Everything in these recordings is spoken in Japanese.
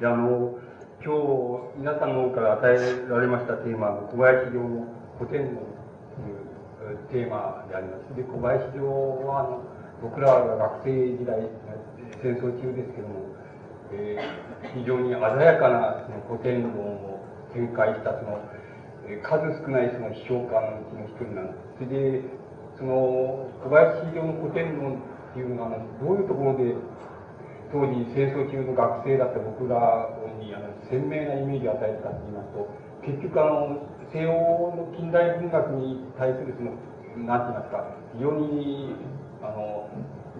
で、あの、今日、皆さんの方から与えられましたテーマの小林陵の古典論というテーマであります。で、小林陵は、あの、僕らが学生時代、戦争中ですけども、えー、非常に鮮やかなその古典論を展開したその、えー、数少ないその批評家のうちの一人なんです。それで、その小林陵の古典論っていうのは、どういうところで当時戦争中の学生だった僕らにあの鮮明なイメージを与えたと言いますと、結局あの、西洋の近代文学に対するその、なんて言いますか、非常に、あの、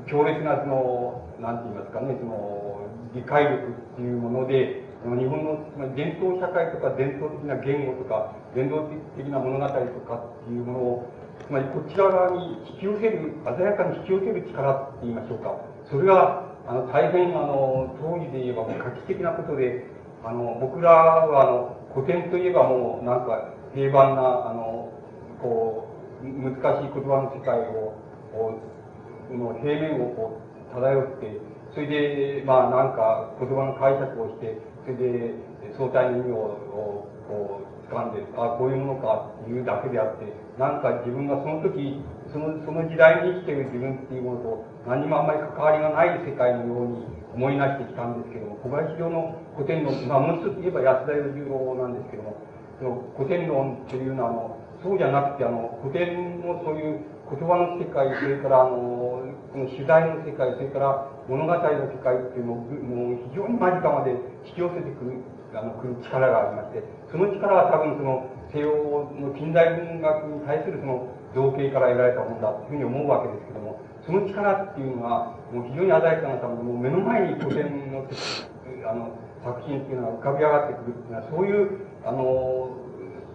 強烈なその、なんて言いますかね、その、理解力っていうもので、日本の伝統社会とか伝統的な言語とか、伝統的な物語とかっていうものを、つまりこちら側に引き寄せる、鮮やかに引き寄せる力って言いましょうか。それが、あの、大変、あの、当時で言えばもう画期的なことで、あの、僕らは、あの、古典といえばもう、なんか、平凡な、あの、こう、難しい言葉の世界を、こう、の平面をこう、漂って、それで、まあ、なんか、言葉の解釈をして、それで、相対の意味を、こう、掴んで、あ、こういうものか、っていうだけであって、なんか自分がその時、その、その時代に生きている自分っていうものと何もあんまり関わりがない世界のように思いなしてきたんですけども、小林陵の古典論、まあ、もう一つ言えば安田与十郎なんですけども、その古典論っていうのは、あの、そうじゃなくて、あの、古典のそういう言葉の世界、それから、あの、この取材の世界、それから物語の世界っていうのを、もう非常に間近まで引き寄せてくる、あの、くる力がありまして、その力は多分その、西洋の近代文学に対するその、造形から得られたものだというふうに思うわけですけども、その力っていうのは、もう非常に鮮やかなために、もう目の前に古典のあの作品っていうのが浮かび上がってくるっていうのは、そういう、あの、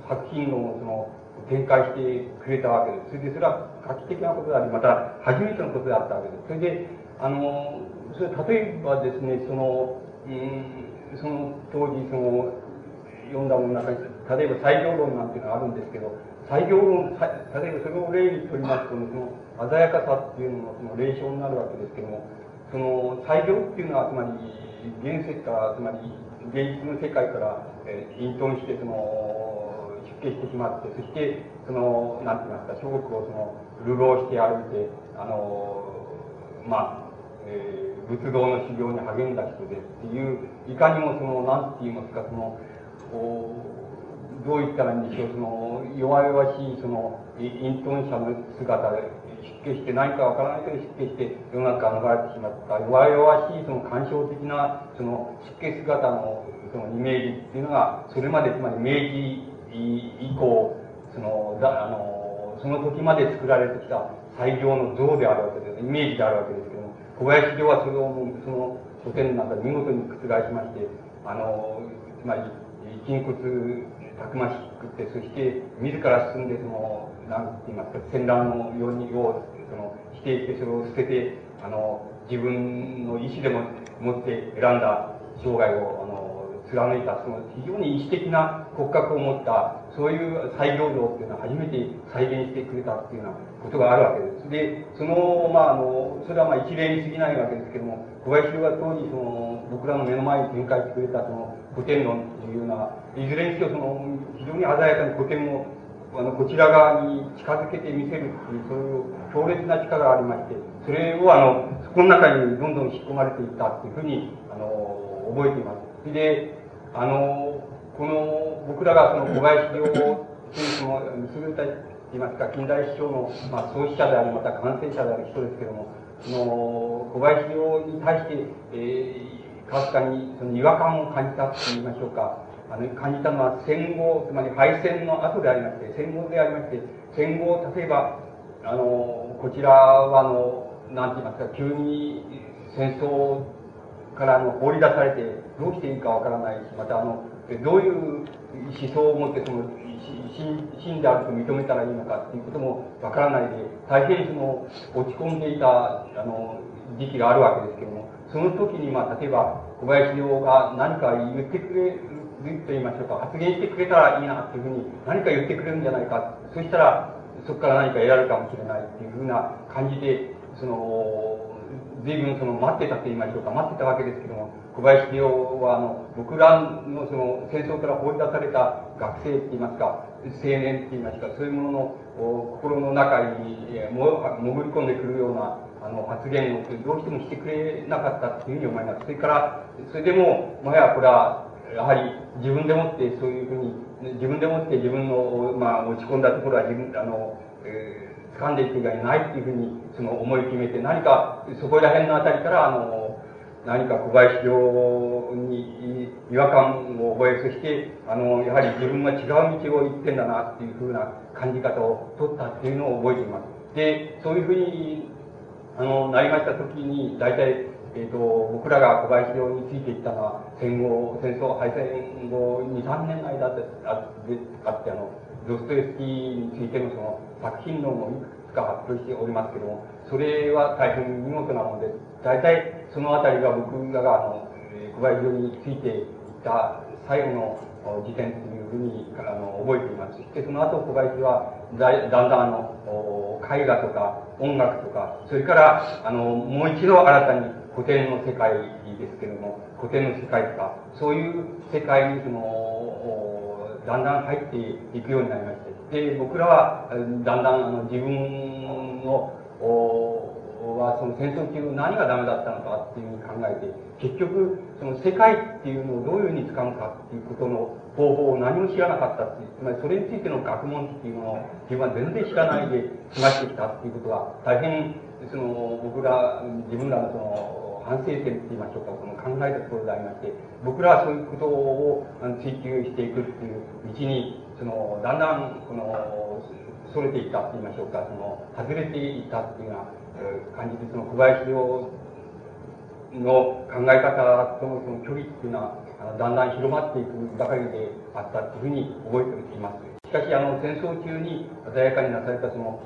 作品をその、展開してくれたわけです。それで、それは画期的なことであり、また初めてのことであったわけです。それで、あの、それ例えばですね、その、うん、その当時、その、読んだものの中に、例えば西行論なんていうのがあるんですけど、作業論、例えばそれを例にとりますと、その鮮やかさっていうののその霊障になるわけですけども、その作業っていうのは、つまり原石から、つまり芸術の世界から、えー、隠遁して、その、出家してしまって、そして、その、なんて言いますか、諸国をその、流浪して歩いて、あの、まあ、えー、仏道の修行に励んだ人でっていう、いかにもその、なんて言いますか、その、こう、どう言ったらいいんでしょう、その、弱々しい、その、隠遁者の姿で出家して、何かわからないけど出家して、世の中が流れてしまった、弱々しい、その感傷的な、その、出家姿の、その、イメージっていうのが、それまで、つまり明治以降、その、だあの、その時まで作られてきた最良の像であるわけです。イメージであるわけですけども、小林ではそれを、その、書店の中で見事に覆しまして、あの、つまり、筋骨たくましくて、そして自ら進んで、その、なんて言いますか、戦乱のようにを、その、否定して、それを捨てて、あの、自分の意志でも持って選んだ生涯を、あの、貫いた、その非常に意志的な骨格を持った、そういう再業像っていうのは初めて再現してくれたっていうようなことがあるわけです。で、その、まあ、あの、それはまあ一例に過ぎないわけですけども、小林が当時、その、僕らの目の前に展開してくれた、その、古典論というような、いずれにせよその、非常に鮮やかに古典を、あの、こちら側に近づけてみせるっていう、そういう強烈な力がありまして、それをあの、そこの中にどんどん引っ込まれていったっていうふうに、あの、覚えています。それで、あの、この、僕らがその小林陵というその、優れた、言いますか、近代史上の、まあ、創始者であり、また感染者である人ですけども、その、小林陵に対して、えー、かすかにその違和感を感じたと言いましょうか。あの、感じたのは戦後、つまり敗戦の後でありまして、戦後でありまして、戦後、例えば、あの、こちらは、あの、なんて言いますか、急に戦争からの放り出されてどうしていいかわからないし、またあの、どういう思想を持ってその、死んであると認めたらいいのかっていうこともわからないで、大変その、落ち込んでいた、あの、時期があるわけですけども、その時にまあ、例えば、小林陵が何か言ってくれると言いましょうか、発言してくれたらいいなっていうふうに、何か言ってくれるんじゃないか、そしたら、そこから何か得られるかもしれないっていうふうな感じで、その、随分その待ってたと言いましょうか、待ってたわけですけども、小林清は、あの、僕らのその戦争から放り出された学生って言いますか、青年って言いますか、そういうものの心の中にも潜り込んでくるような、あの、発言をどうしてもしてくれなかったっていうふうに思います。それから、それでも、もはやこれは、やはり自分でもってそういうふうに、自分でもって自分の、まあ、落ち込んだところは自分、あの、えー、掴んでいく以外ないっていうふうに、その思い決めて、何か、そこら辺のあたりから、あの、何か小林陵に違和感を覚え、そして、あの、やはり自分が違う道を行ってんだなっていうふうな感じ方を取ったっていうのを覚えています。で、そういうふうに、あの、なりましたときに、大体、えっ、ー、と、僕らが小林陵についていったのは、戦後、戦争、敗戦後2、3年の間であって、あの、ドストエフスキーについてのその作品論をいくつか発表しておりますけども、それは大変見事なもので、大体そのあたりが僕らがあの、小林陵についていった最後の時点というふうにあの覚えています。そしてその後小林はだだんだんあの絵画とか音楽とか、それからあのもう一度新たに古典の世界ですけれども、古典の世界とか、そういう世界にそのだんだん入っていくようになりまして、で、僕らはだんだんあの自分のはその戦争中何がダメだったのかっていうふうに考えて、結局、その世界っていうのをどういうふうに使うのかっていうことの方法を何も知らなかったっていう、つまりそれについての学問っていうのを自分は全然知らないで過ごしてきたっていうことは、大変、その、僕ら、自分らのその、反省点って言いましょうか、その考えたところでありまして、僕らはそういうことを追求していくっていう道に、その、だんだん、この、それていったって言いましょうか、その、外れていったっていうような感じで、その小林をの考え方とのその距離っていうのは、だんだん広まっていくばかりであったというふうに覚えています。しかし、あの、戦争中に鮮やかになされたその、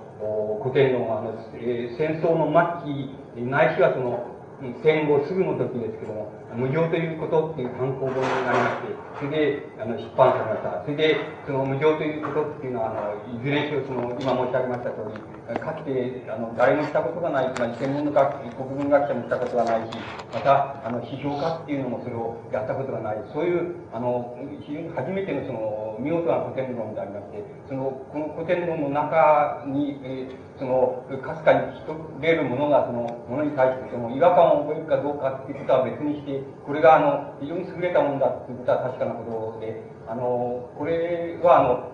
古典の、あの、えー、戦争の末期、ないしはその、戦後すぐの時ですけども、無常ということっていう単行本になりまして、それで、あの、出版されました。それで、その無常ということっていうのは、あの、いずれにしろその、今申し上げました通り、かつて、あの、誰もしたことがない、つまり専門の学、国文学者もしたことがないし、また、あの、批評家っていうのもそれをやったことがない、そういう、あの、非常に初めてのその、見事な古典論でありまして、その、この古典論の中に、えーその、かすかに聞き取れるものが、その、ものに対して、その、違和感を覚えるかどうかっていうことは別にして、これが、あの、非常に優れたものだっていうことは確かなことで、あの、これは、あの、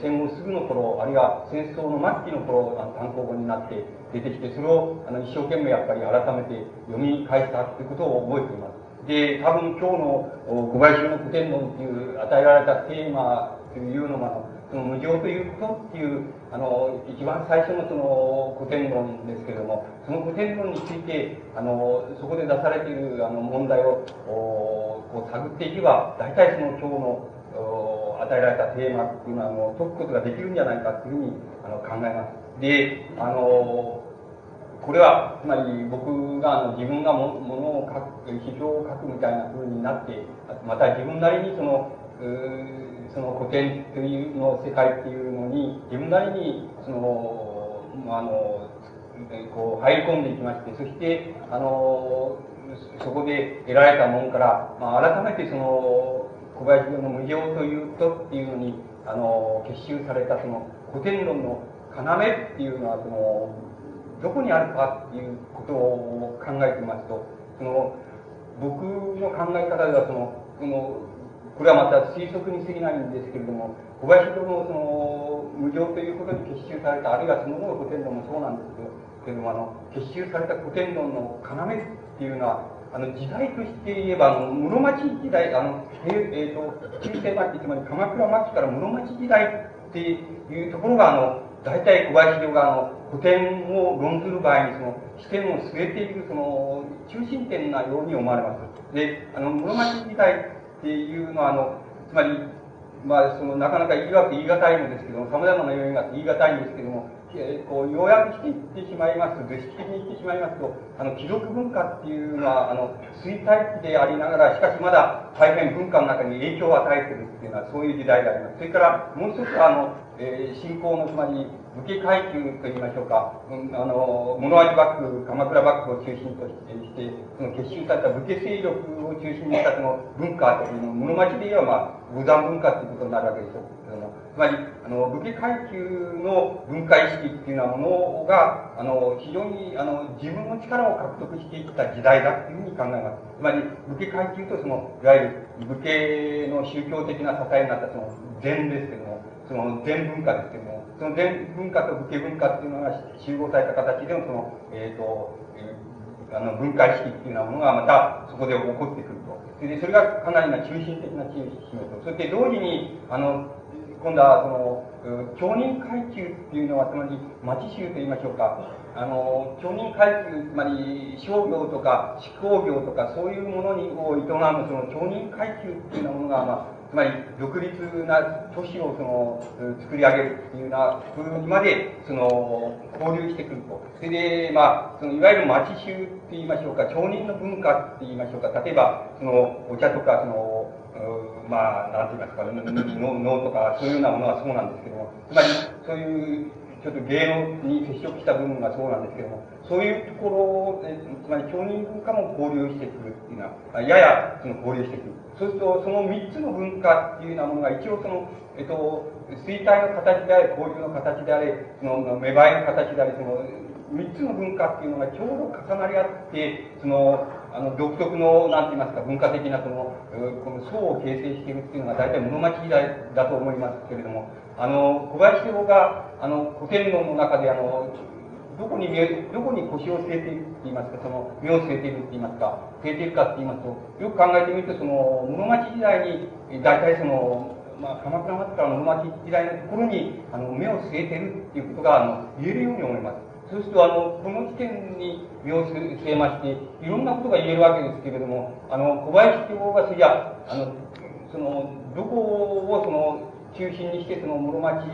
戦後すぐの頃、あるいは戦争の末期の頃、あの、単行本になって出てきて、それを、あの、一生懸命やっぱり改めて読み返したっていうことを覚えています。で、多分今日の小林の古典論っていう与えられたテーマというのも、その無常ということっていう、あの、一番最初のその古典論ですけれども、その古典論について、あの、そこで出されているあの問題を、おこう探っていけば、大体その今日のお与えられたテーマっていうのは、あの、解くことができるんじゃないかっていうふうにあの考えます。で、あの、これは、つまり僕があの自分がもものを書く、批評を書くみたいな風になって、また自分なりにその、その古典というの世界っていうのに自分なりにそのあのこう入り込んでいきましてそしてあのそこで得られたものから、まあ、改めてその小林の無常というとっていうのにあの結集されたその古典論の要っていうのはそのどこにあるかっていうことを考えてみますとその僕の考え方ではそのそのこれはまた推測に過ぎないんですけれども、小林のその無常ということに結集された、あるいはその後の古典論もそうなんですけども、あの結集された古典論の要っていうのは、あの時代として言えば、あの室町時代、あの、えー、と、中世末期、つまり鎌倉末期から室町時代っていうところが、あの、大体小林陵があの古典を論ずる場合にその視点を据えているその中心点なように思われます。で、あの室町時代っていうのは、あの、つまり、まあ、その、なかなか言い訳言い難いのですけども、様々な要因があって言い難いんですけども、えー、こう、要約していってしまいますと、図式的に言ってしまいますと、あの、貴族文化っていうのは、あの、衰退期でありながら、しかしまだ大変文化の中に影響を与えてるっていうのは、そういう時代であります。それから、もう一つは、あの、えー、信仰の、つまり、武家階級といいましょうか、うん、あの、物町幕府、鎌倉幕府を中心として、その結集された武家勢力を中心にしたその文化というのを、物町で言えば、まあ、武山文化ということになるわけでしょうけども、つまり、あの、武家階級の文化意識っていうようなものが、あの、非常に、あの、自分の力を獲得していった時代だっていうふうに考えます。つまり、武家階級とその、いわゆる武家の宗教的な支えになったその禅ですけども、その禅文化ですけども、その禅文化と武家文化っていうのが集合された形でのその、えっ、ー、と、あの、文化意識っていうようなものがまたそこで起こってくると。それで、それがかなりな中心的な地位を占めると。そして同時に、あの、今度はその、町人階級っていうのは、つまり町衆と言いましょうか。あの、町人階級、つまり商業とか執行業とかそういうものにを営むその町人階級っていうようなものが、まあ、つまり独立な都市をその作り上げるっていうような風にまでその交流してくると。それで、まあ、そのいわゆる町衆って言いましょうか、町人の文化って言いましょうか、例えば、そのお茶とか、その、まあ、なんて言いますか、脳とか、そういうようなものはそうなんですけども、つまり、そういう、ちょっと芸能に接触した部分がそうなんですけども、そういうところで、つまり町人文化も交流してくるっていうのは、ややその交流してくる。そうすると、その三つの文化っていうようなものが一応その、えっと、衰退の形であれ、交流の形であれ、その芽生えの形であれ、その、三つの文化っていうのがちょうど重なり合って、その、あの、独特の、なんて言いますか、文化的なその、この層を形成しているっていうのが大体物町時代だと思いますけれども、あの、小林郎が、あの、古典論の中で、あの、どこにどこに腰を据えているって言いますか、その、目を据えているって言いますか、据えているかって言いますと、よく考えてみると、その、室町時代に、大体その、まあ、鎌倉町から室町時代のところに、あの、目を据えているっていうことが、あの、言えるように思います。そうすると、あの、この時点に目を据えまして、いろんなことが言えるわけですけれども、あの、小林教がそりゃ、あの、その、どこをその、中心にして、その、室町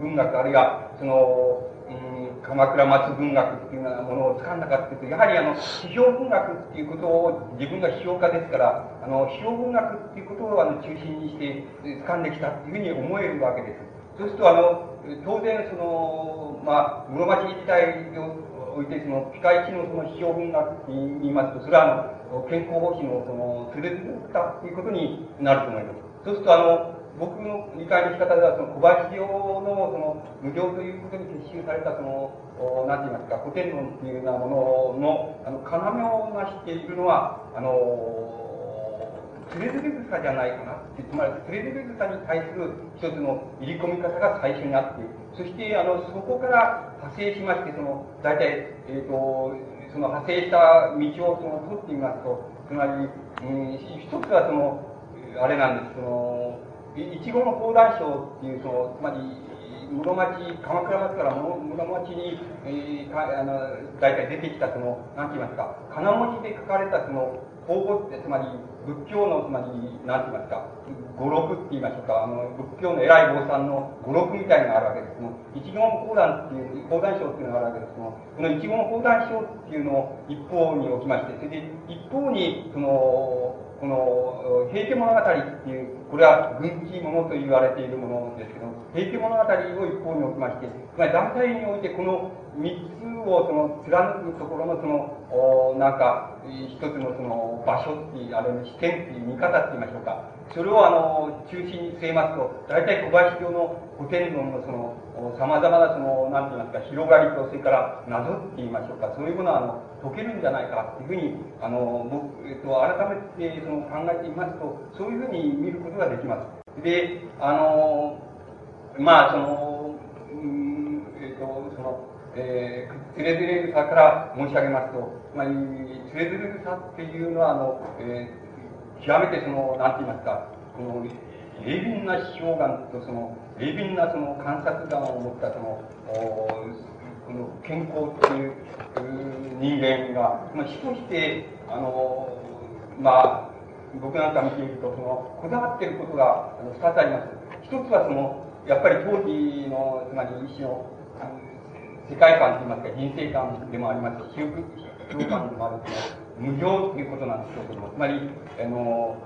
文学、あるいは、その、うん鎌倉松文学っていうようなものを掴んだかっていうと、やはりあの、批評文学っていうことを、自分が批評家ですから、あの、批評文学っていうことをあの中心にして掴んできたっていうふうに思えるわけです。そうすると、あの、当然その、まあ、室町時代において、その、ピカイチのその批評文学に言いますと、それはあの、健康保持のその、連れてったっていうことになると思います。そうすると、あの、僕の理解の仕方では、その小林用の、その、無料ということに結集された、その、おなんて言いますか、古典論っていうようなものの、あの、要を成しているのは、あの、つれづれ草じゃないかなって、つまり、つれづれ草に対する一つの入り込み方が最初にあって、そして、あの、そこから派生しまして、その、大体、えっ、ー、と、その派生した道をその取ってみますと、つまり、うん、一つはその、あれなんです、その、いちごの講談賞っていう、その、つまり、室町、鎌倉町から室町に、えー、かあの大体出てきた、その、なんて言いますか、金文字で書かれた、その、法語って、つまり、仏教の、つまり、なんて言いますか、語録って言いましょうか、あの、仏教の偉い坊さんの語録みたいなのがあるわけです。その、一言講談っていう、講談賞っていうのがあるわけです。その、この一言講談賞っていうのを一方に置きまして、それで、一方に、その、この、平家物語っていう、これは軍記物と言われているものですけど、平家物語を一方に置きまして、つまり団体においてこの三つをその貫くところのその、おなんか、一つのその場所っていう、あるいは視点っていう見方って言いましょうか。それをあの、中心に据えますと、大体小林教の古典論のその、様々なその、なんて言いますか、広がりと、それから謎って言いましょうか、そういうものはあの、解けるんじゃないかっていうふうに、あの、僕、えっと、改めてその考えてみますと、そういうふうに見ることができます。で、あの、まあ、その、うん、えっと、その、えー、つれづれ草から申し上げますと、まり、つれづれ草っていうのは、あの、えー、極めてその、なんて言いますか、この、鋭敏な批評眼とその、鋭敏なその観察眼を持ったその、おこの健康っていう人間が、まあ、主として、あの、まあ、僕なんか見ていると、その、こだわっていることが二つあります。一つはその、やっぱり当時の、つまり一種の、世界観といいますか、人生観でもありますし、宗教観でもあるその、無常ということなんでしょうけども、つまり、あの、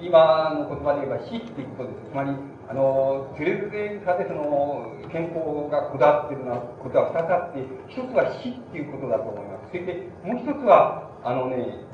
今の言葉で言えば死っていうことです。つまり、あの、それぞれさでその、健康がこだわっているようなことは二つあって、一つは死っていうことだと思います。それで、もう一つは、あのね、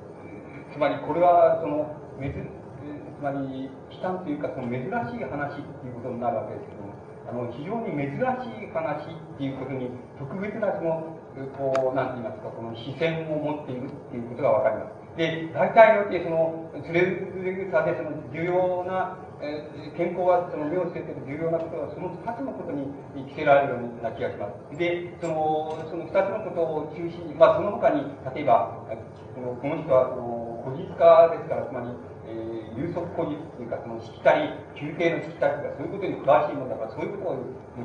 つまりこれは、その、めず、つまり、悲嘆というか、その珍しい話っていうことになるわけですけども、あの、非常に珍しい話っていうことに、特別なその、こう、なんて言いますか、この視線を持っているっていうことがわかります。で、大体において、その、つれぐさで、その、重要な、え、健康は、その、目をつけている重要なことは、その二つのことに着せられるような気がします。で、その、その二つのことを中心に、まあ、その他に、例えば、このこの人は、その、古実家ですから、つまりえ、有足古実っていうか、そのしきたり、休憩のしきたりとか、そういうことに詳しいものだから、そういうことを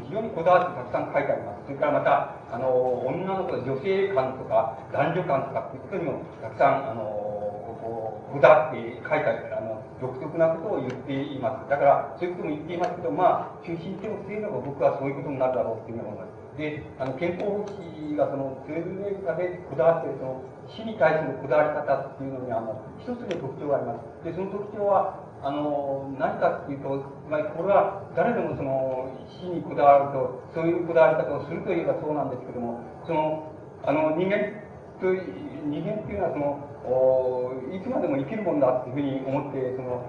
非常にこだわってたくさん書いてあります。それからまた、あの、女の子、女性観とか、男女観とかっていうことにも、たくさん、あの、こう、こだわって書いてあるから、あの、独特なことを言っています。だから、そういうことも言っていますけど、まあ、中心点を据えれば僕はそういうことになるだろうっていうふうに思います。で、あの、健康保持がその、ツールメーカーでこだわっている、その、死に対するこだわり方っていうのには、あの、一つの特徴があります。で、その特徴は、あの、何かっていうと、まりこれは誰でもその、死にこだわると、そういうこだわり方をするといえばそうなんですけども、その、あの、人間と、人間っていうのはその、おいつまでも生きるもんだっていうふうに思って、その、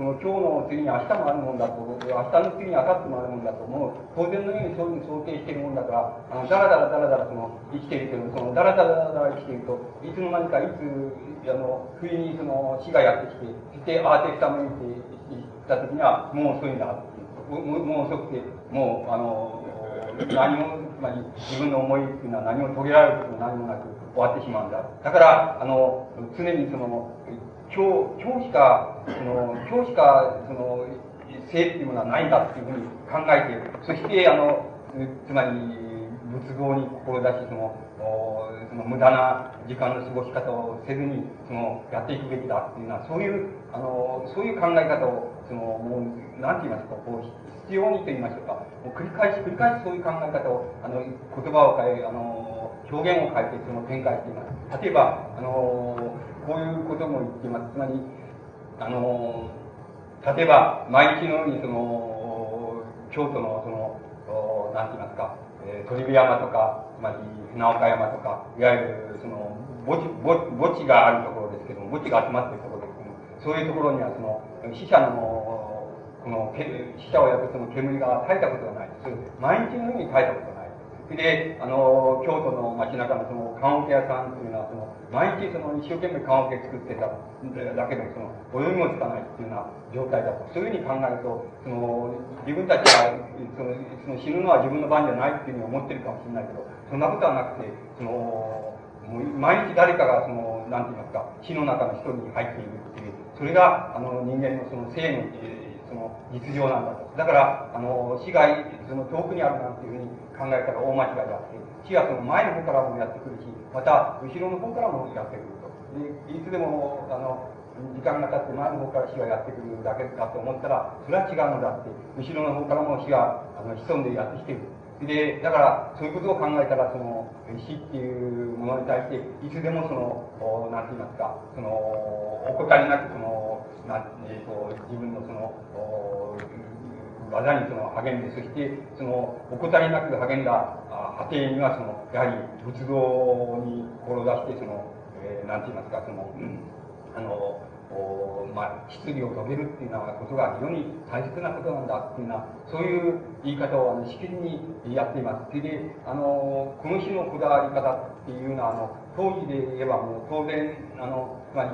この今日の次に明日もあるもんだと、明日の次に明後日もあるもんだと、もう当然のようにそういうふうに想定しているもんだから、あの、だらだらだらだらその、生きているけど、その、だらだらだら生きていると、いつの間にかいつ、あの、不意にその、死がやってきて、そしてアーティスタメントした時には、もう遅いんだ。もうもう遅くて、もう、あの、何も、つまり自分の思いっていうのは何も遂げられることも何もなく終わってしまうんだ。だから、あの、常にその、今日、今日しか、その、今日しか、その、性っていうものはないんだっていうふうに考えて、そして、あの、つまり、仏像に志し、その、その無駄な時間の過ごし方をせずに、その、やっていくべきだっていうのは、そういう、あの、そういう考え方を、その、もう、なんて言いますか、こう、必要にと言いましょうか、もう繰り返し繰り返しそういう考え方を、あの、言葉を変え、あの、表現を変えて、その、展開しています。例えば、あの、こういうことも言っています。つまり、あの、例えば、毎日のようにその、京都のその、なんて言いますか、えー、鳥部山とか、つまり船岡山とか、いわゆるその、墓地、墓地があるところですけども、墓地が集まっているところですけども、そういうところにはその、死者の、この、死者を焼くその煙が絶えたことがない。それ毎日のように絶えたことがない。で、あの、京都の街中のその、棺桶屋さんっていうのは、その、毎日その、一生懸命棺桶作ってただけでも、その、泳ぎもつかないっていうような状態だと。そういうふうに考えると、その、自分たちは、その、その死ぬのは自分の番じゃないっていうふうに思ってるかもしれないけど、そんなことはなくて、その、もう毎日誰かがその、なんて言いますか、死の中の一人に入っているっていう、それが、あの、人間のその生、の、実情なんだと。だから、あの、死が、その、遠くにあるなんていうふうに考えたら大間違いであって、死はその前の方からもやってくるし、また後ろの方からもやってくると。で、いつでも、あの、時間が経って前の方から死がやってくるだけだと思ったら、それは違うのだって、後ろの方からも死が、あの、潜んでやってきてる。で、だから、そういうことを考えたら、その、死っていうものに対して、いつでもその、おなんて言いますか、その、怠りなく、その、な、えっ、ー、と、自分のその、技にその励んで、そしてその怠りなく励んだ果てにはそのやはり仏像に志してその、えー、なんて言いますかその、うん、あのおまあ、質疑を遂げるっていうようなことが非常に大切なことなんだっていうような、そういう言い方をあのしきりにやっています。で、あの、この日のこだわり方っていうのは、あの、当時で言えばもう当然、あの、つまり、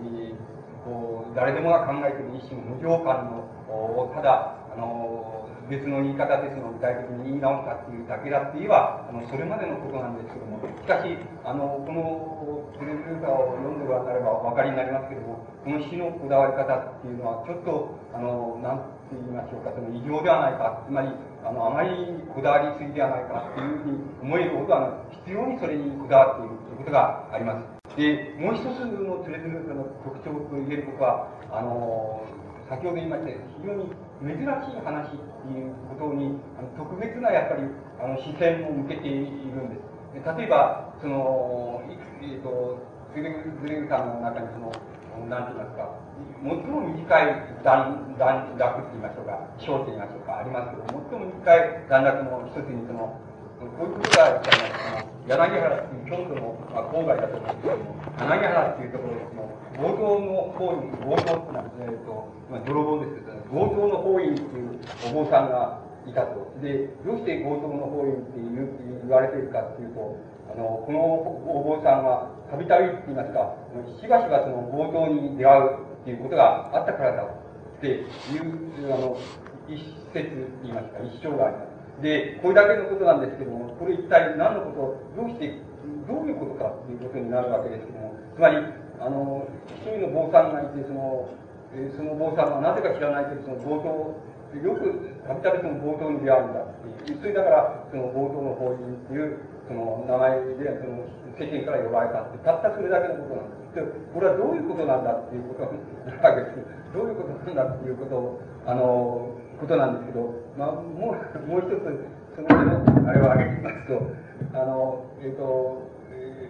えー、こう、誰でもが考えている一種の無常感の、ただ、の、別の言い方ですの具体的に言い直したっていうだけだって言えば、あの、それまでのことなんですけども、しかし、あの、このプレゼンターを読んでごらんになればお分かりになりますけども、この詩のこだわり方っていうのは、ちょっと、あの、なんて言いましょうか、その異常ではないか、つまり、あの、あまりこだわりすぎではないかっていうふうに思えるほど、あの、必要にそれにこだわっているということがあります。で、もう一つのトレズルートの特徴と言えることは、あの、先ほど言いましたように、非常に珍しい話っていうことに、あの特別なやっぱりあの視線を向けているんです。例えば、その、えっ、ー、と、ズレグさんの中にその、の、なんて言いますか、最も短い段、段落って言いましょうか、章って言いましょうか、ありますけど、最も短い段落の一つにその、こういうことがあります柳原っていう京都の、まあ、郊外だと思うんですけども、柳原っていうところですの強盗の方に、強盗ってのは、えっと、まあ、泥棒ですけど、強盗の方院っていうお坊さんがいたと。で、どうして強盗の方院って言う言われているかっていうと、あの、このお坊さんは、たびたびって言いますか、しばしばその強盗に出会うっていうことがあったからだっていう、あの、一説って言いますか、一生があります。で、これだけのことなんですけども、これ一体何のこと、どうして、どういうことかっていうことになるわけですけども、つまり、あの、一人の坊さんがいて、その、えその坊さんはなぜか知らないけど、その強盗、よくたびたびその強盗に出会うんだっていう、それだから、その強盗の法人っていう、その名前で、その世間から呼ばれたって、たったそれだけのことなんです。で、これはどういうことなんだっていうことなわけです。どういうことなんだっていうことを、あの、ことなんですけど、まあ、もう、もう一つ、その、あれを挙げてみますと、あの、えっ、ー、と、え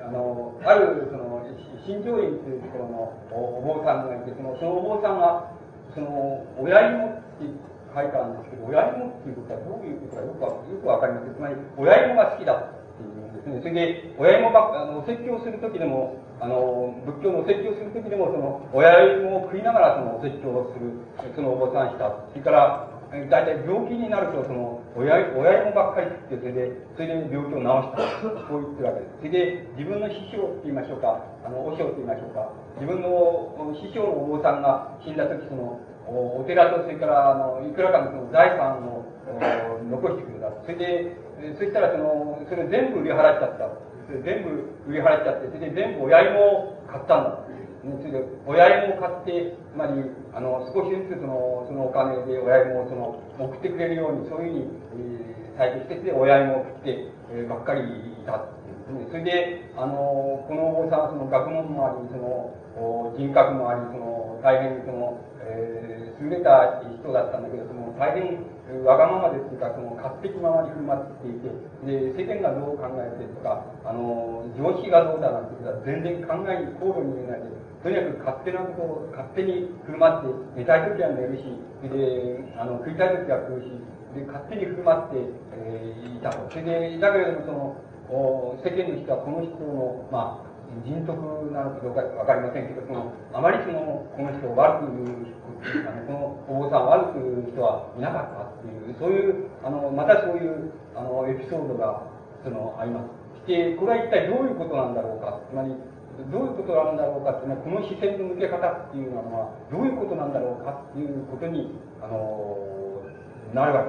ー、あの、ある、その、新庄院というところのお坊さんがいて、その、そのお坊さんが、その、親芋って書いたんですけど、親芋っていうことはどういうことかよくよくわかりません。つまり、親芋が好きだっていうんですね。それで、親芋ばあの、説教するときでも、あの、仏教のお説教するときでも、その、親芋を食いながらその説教をする、そのお坊さんした。それから、大体病気になると、その、親、親芋ばっかり食って、それで、それで病気を治した。こう言ってるわけです。それで、自分の師匠って言いましょうか、あの、和尚って言いましょうか、自分の師匠のお坊さんが死んだ時、その、お寺と、それから、あの、いくらかのその財産を残してくれた。それで、そしたら、その、それ全部売り払っちゃった。全部売り払っちゃって、それで全部親芋を買ったんだ。それで、親芋を買って、つまり、あの、少しずつその、そのお金で親芋をその、送ってくれるように、そういうふうに、えー、最適して親芋を食って、えー、ばっかりいた。それで、あの、このお坊さんはその学問もあり、その、人格もあり、その、大変その、えー、優れた人だったんだけど、その、大変わがままですとか、その、勝手気ままに振る舞っていて、で、世間がどう考えてとか、あの、常識がどうだなんてことは全然考えに、考慮に入れないで、とにかく勝手なことを勝手に振る舞って、寝たい時は寝るし、で、あの、食いたい時は食うし、で、勝手に振る舞って、えー、いたと。で、だけれども、その、お世間の人はこの人の、まあ、人徳なのかどうかわかりませんけど、その、あまりその、この人を悪く言う、あの、このお坊さんを悪く言う人はいなかったっていう、そういう、あの、またそういう、あの、エピソードが、その、あります。で、これは一体どういうことなんだろうか。つまり、どういうことなんだろうかっていうのは、この視線の向け方っていうのは、どういうことなんだろうかっていうことに、あの、なるわ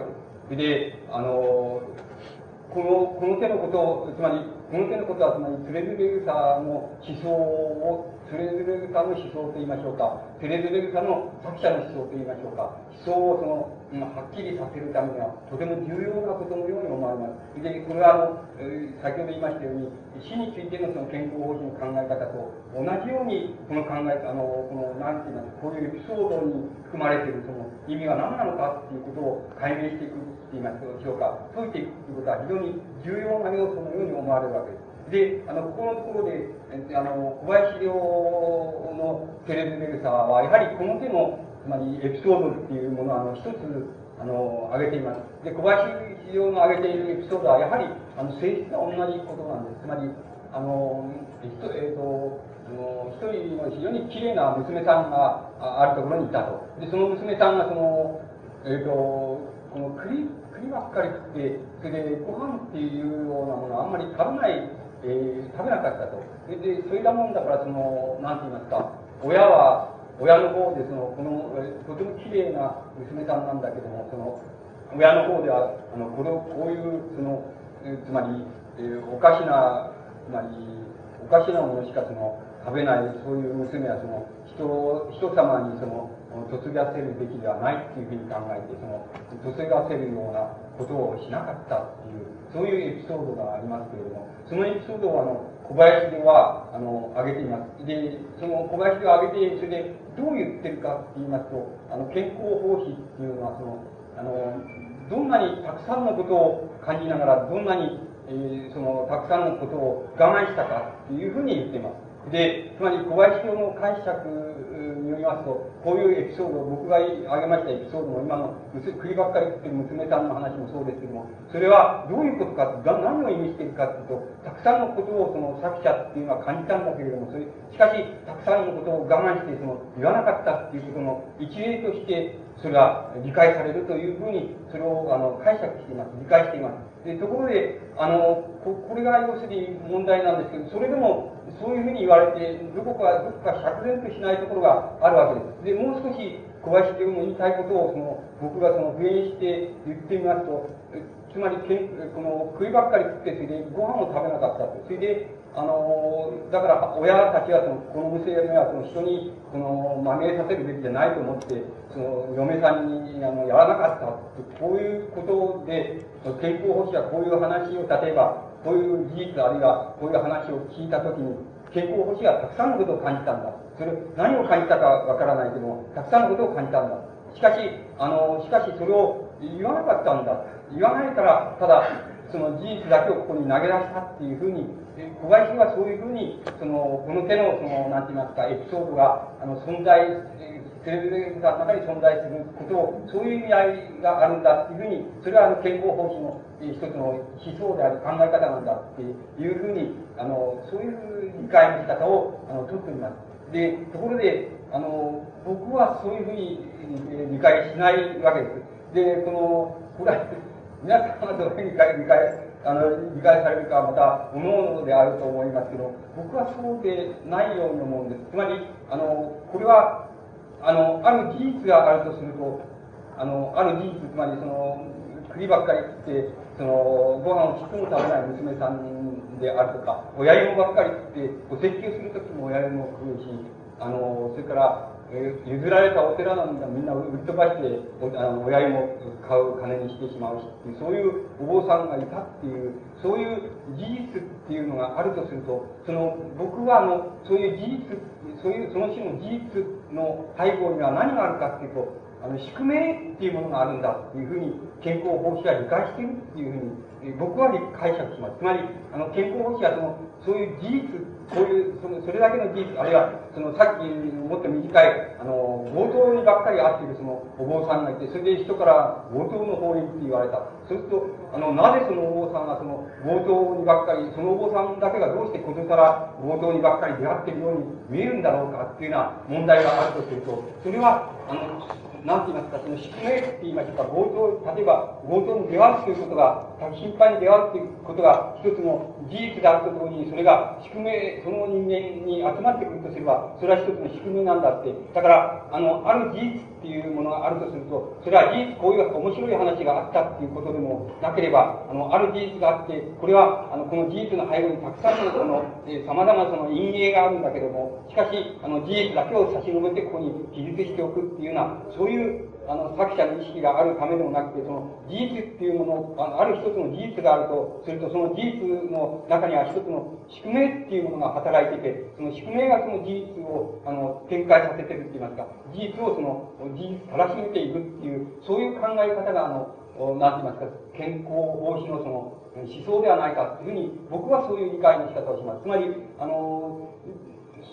けです。で、あの、この、この手のことを、つまり、この手のことは、つまり、トレズレグサの思想をテレズレグサの思想と言いましょうか、テレズレグサの作者の思想と言いましょうか、思想をその、はっきりさせるためには、とても重要なことのように思われます。で、これはあの、先ほど言いましたように、死についてのその健康方針の考え方と同じように、この考え、あの、この、なんて言います、こういうエピソードに含まれているその意味は何なのかっていうことを解明していくって言いましょうか、解いていくということは非常に重要な要素のように思われるわけです。で、あの、ここのところで、あの、小林亮のテレビベルサーは、やはりこの手の、つまりエピソードっていうものを、あの、一つ、あの、挙げています。で、小林亮の挙げているエピソードは、やはり、あの、性質が同じことなんです。つまり、あの、えっと、えっと、一人の非常に綺麗な娘さんがあるところにいたと。で、その娘さんが、その、えっと、この栗、栗ばっかり食って、それでご飯っていうようなものをあんまり食べないえー、食べなかったと。で、そういったもんだから、その、なんて言いますか、親は、親の方で、その、この、とても綺麗な娘さんなんだけども、その、親の方では、あの、これを、こういう、その、つまり、えー、おかしな、つまり、おかしなものしか、その、食べない、そういう娘は、その、人、人様に、その、嫁がせるべきではないっていうふうに考えて、その、嫁がせるようなことをしなかったっていう、そういうエピソードがありますけれども、そのエピソードをあの小林ではあの挙げています。で、その小林で挙げて、それでどう言ってるかって言いますと、あの健康奉仕っていうのは、その、あの、どんなにたくさんのことを感じながら、どんなに、えー、その、たくさんのことを我慢したかっていうふうに言っています。で、つまり小林教の解釈によりますと、こういうエピソード、僕が挙げましたエピソードも、今の栗ばっかり食ってる娘さんの話もそうですけども、それはどういうことか、何を意味しているかというと、たくさんのことをその作者っていうのは感じたんだけれども、それしかし、たくさんのことを我慢して、その、言わなかったっていうことの一例として、それが理解されるというふうに、それをあの解釈しています。理解しています。で、ところで、あの、ここれが要するに問題なんですけど、それでも、そういうふうに言われて、どこか、どこか釈然としないところがあるわけです。で、もう少し小林教の言いたいことを、その、僕がその、復縁して言ってみますと、つまりけこの食いばっかり食ってそれでご飯を食べなかったとそれであのだから親たちはそのこの娘はその人にこのまみえさせるべきじゃないと思ってその嫁さんにあのやらなかったこういうことで健康保守はこういう話を例えばこういう事実あるいはこういう話を聞いたときに健康保守はたくさんのことを感じたんだ。それ何を感じたかわからないけどもたくさんのことを感じたんだ。しかしあのしかしそれを言わなかったんだ。言わないから、ただ、その事実だけをここに投げ出したっていうふうに、小林はそういうふうに、その、この手の、その、なんて言いますか、エピソードが、あの、存在、テレビの中に存在することを、そういう意味合いがあるんだっていうふうに、それはあの健康方針の一つの思想であり考え方なんだっていうふうに、あの、そういう理解の仕方を、あの、とっております。で、ところで、あの、僕はそういうふうに理解しないわけです。で、この、これは、皆さんはどういうふうに理解、理解、あの、理解されるかまた、各々であると思いますけど、僕はそうでないように思うんです。つまり、あの、これは、あの、ある事実があるとすると、あの、ある事実、つまりその、栗ばっかり食って、その、ご飯をちっとも食べない娘さんであるとか、親芋ばっかり食って、お説教するときも親芋を食うし、あの、それから、譲られたお寺なんだみんな売っ飛ばしてあの親芋買う金にしてしまうしっていうそういうお坊さんがいたっていうそういう事実っていうのがあるとするとその僕はあのそういう事実そういうその種の事実の背後には何があるかっていうとあの宿命っていうものがあるんだっていうふうに健康奉仕は理解してるっていうふうに僕は解釈します。つまり、あの健康奉仕はそのそういう事実こういう、その、それだけの事実、あるいは、その、さっきもっと短い、あの、強盗にばっかり会っているその、お坊さんがいて、それで人から強盗の法院って言われた。そうすると、あの、なぜそのお坊さんがその、強盗にばっかり、そのお坊さんだけがどうしてことから強盗にばっかり出会っているように見えるんだろうかっていうような問題があるとすると、それは、あの、なんて言いますか、その宿命って言いましょうか、強盗、例えば強盗に出会うということが、頻繁に出会うということが一つの事実であると同時に、それが宿命、その人間に集まってくるとすれば、それは一つの宿命なんだって。だから、あの、ある事実っていうものがあるとすると、それは事実、こういう面白い話があったっていうことでもなければ、あの、ある事実があって、これは、あの、この事実の背後にたくさんのその、え、様々なその陰影があるんだけども、しかし、あの、事実だけを差し伸べてここに記述しておくっていうような、そういうあの、作者の意識があるためでもなくて、その事実っていうもの、あのある一つの事実があるとすると、その事実の中には一つの宿命っていうものが働いていて、その宿命がその事実を、あの、展開させてるって言いますか、事実をその、事実たらしめていくっていう、そういう考え方が、あの、なんて言いますか、健康防止のその、思想ではないかというふうに、僕はそういう理解の仕方をします。つまり、あの、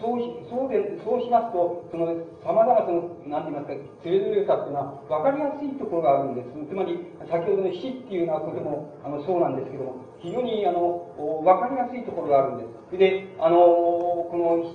そうし、そうで、そうしますと、その、様々その、なんて言いますか、それぞれさっていうのは、わかりやすいところがあるんです。つまり、先ほどの死っていうようなことも、あの、そうなんですけども、非常に、あの、わかりやすいところがあるんです。で、あの、この、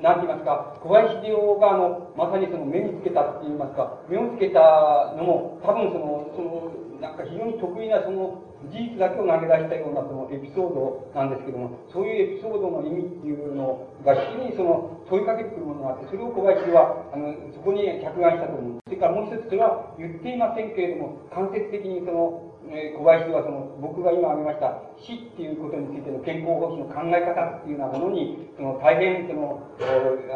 なんて言いますか、小林秀夫が、あの、まさにその目につけたって言いますか、目をつけたのも、多分その、その、なんか非常に得意なその、事実だけを投げ出したようなそのエピソードなんですけども、そういうエピソードの意味っていうのが、非常にその問いかけてくるものがあって、それを小林は、あの、そこに着眼したと思う。それからもう一つ、それは言っていませんけれども、間接的にその、えー、小林はその、僕が今挙げました、死っていうことについての健康保障の考え方っていうようなものに、その、大変その、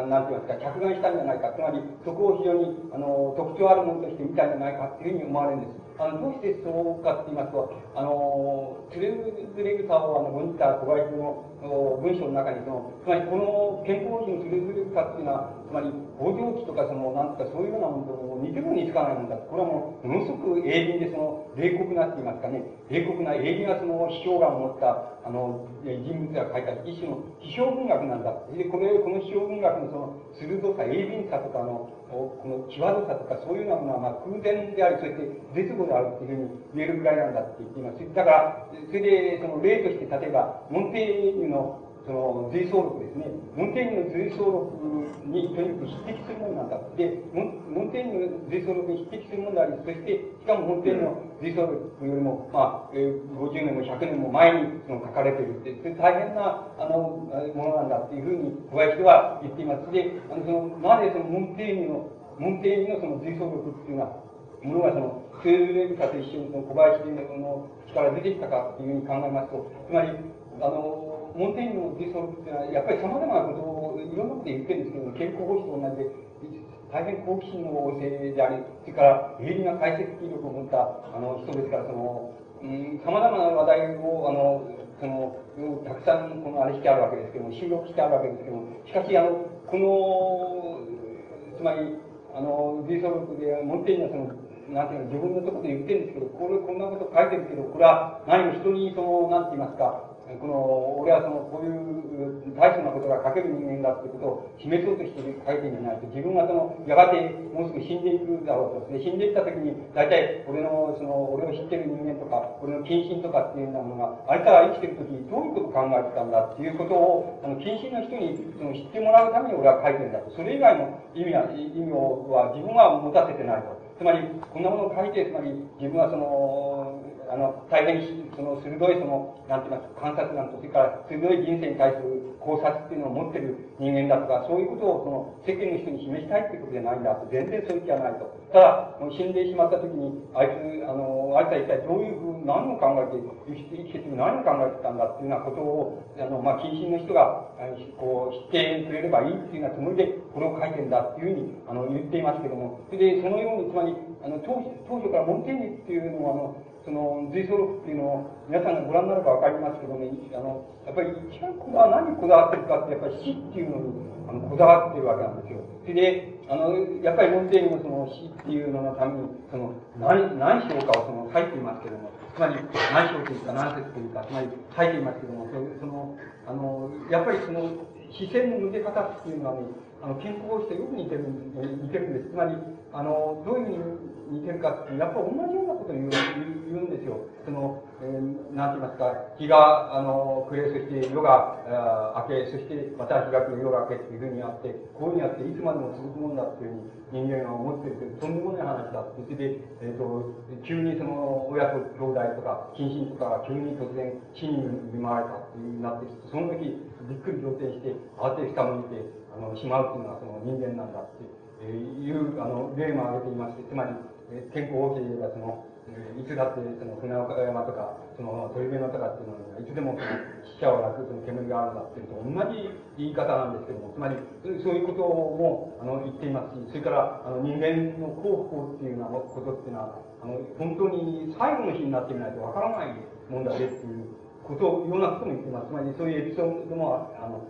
なんて言いますか、着眼したんじゃないか。つまり、そこを非常に、あの、特徴あるものとして見たんじゃないかっていうふうに思われるんです。あの、どうしてそうかって言いますと、あの、トゥレズレグサをあの、モニター小林の文章の中にその、つまりこの健康保障のトゥレズレグサっていうのは、つまり、工場機とかその、なんとかそういうようなものと似てるにつかないもんだ。これはもう、ものすごく鋭敏でその、冷酷なって言いますかね、冷酷な鋭敏なその、主張が持った、あの、人物が書いた一種の批評文学なんだ。で、これ、この批評文学のその、鋭さ、鋭敏さとかの、この際どさとか、そういうようなものは、まあ、空前であり、そして絶後であるっていうふうに言えるぐらいなんだって言っています。だから、それで、その例として、例えば、モンテーニュのその随想録ですね。モンテーニュの随想録にとにかく匹敵するものなんだ。で、モンテーニュの随想録に匹敵するものであり、そして、しかもモンテーニュの随想録よりも、まあ、えー、50年も100年も前にその書かれているって、それ大変な、あの、ものなんだっていうふうに小林は言っています。で、あの、その、なぜそのモンテーニュの、モンテーニュのその随想録っていうのは、ものがその、スーレルカと一緒にその小林の口から出てきたかっていうふうに考えますと、つまり、あの、モンテインの理想っていうのは、やっぱり様々なことをいろんなこと言ってるんですけど、健康保守と同じで、大変好奇心の旺盛であり、それから鋭利な解析力を持ったあの人ですから、その、うん、様々な話題を、あの、その、たくさん、このあれしてあるわけですけども、収録してあるわけですけども、しかし、あの、この、つまり、あの、理想録で、モンテインはその、なんていうの、自分のところで言ってるんですけど、これ、こんなこと書いてるけど、これは何も人に、その、なんて言いますか、この、俺はその、こういう大層なことが書ける人間だっていうことを示そうとして書いてんじゃないと、自分がその、やがてもうすぐ死んでいくだろうと。で、死んでいった時に、大体、俺の、その、俺を知ってる人間とか、俺の近親とかっていうようなものが、あいつら生きてる時にどういうことを考えてたんだっていうことを、あの、近親の人にその知ってもらうために俺は書いてるんだと。それ以外の意味は、意味は自分は持たせてないと。つまり、こんなものを書いて、つまり、自分はその、あの、大変その鋭いその、なんて言いますか、観察眼と、それから鋭い人生に対する考察っていうのを持ってる人間だとか、そういうことをその世間の人に示したいってことじゃないんだと、全然そういう気はないと。ただ、死んでしまった時に、あいつ、あの、あいつは一体どういうふう、何を考えて、生きて、生きて何を考えてたんだっていうようなことを、あの、まあ、近親の人が、こう、知ってくれればいいっていうようなつもりで、これを書いてんだっていうふうに、あの、言っていますけども、それで、そのように、つまり、あの、当当初からモンテニっていうのは、あの、その随想録っていうのを皆さんがご覧になればわかりますけどね、あの、やっぱり一番こだわ、何にこだわってるかって、やっぱり死っていうのにあのこだわってるわけなんですよ。それで、あの、やっぱりモンテーニもその死っていうののために、その、何、何章かをその書いていますけども、つまり何章というか何節というか、つまり書いていますけども、その、あの、やっぱりその、視線の向け方っていうのはね、あの、健康してよく似てる、似てるんです。つまり、あの、どういうふうに似てるかって、やっぱ同じようなことを言う言うんですよ。その、えー、なんて言いますか、日が、あの、暮れ、そして夜が、明け、そしてまた日が来る夜が明けっていうふうにあって、こういうふうにあって、いつまでも続くもんだっていうふうに人間が思ってるけど、とんでもない話だって。それで、えっ、ー、と、急にその、親と兄弟とか、近親とかが急に突然死に見舞われたっていうなってきて、その時、びっくり仰天して、慌てて下向いて、あの、しまうっていうのはその人間なんだって。いう、あの、例も挙げていまして、つまり、健康保持はその、いつだってその船岡山とか、その鳥部のとかっていうのは、いつでもその死者をなくその煙があるんだっていうと同じ言い方なんですけども、つまり、そういうこともあの言っていますし、それからあの人間の幸福っていうようなことっていうのは、あの本当に最後の日になってみないとわからないもんだぜっていうことを、いろんなことも言ってます。つまり、そういうエピソードも、あの、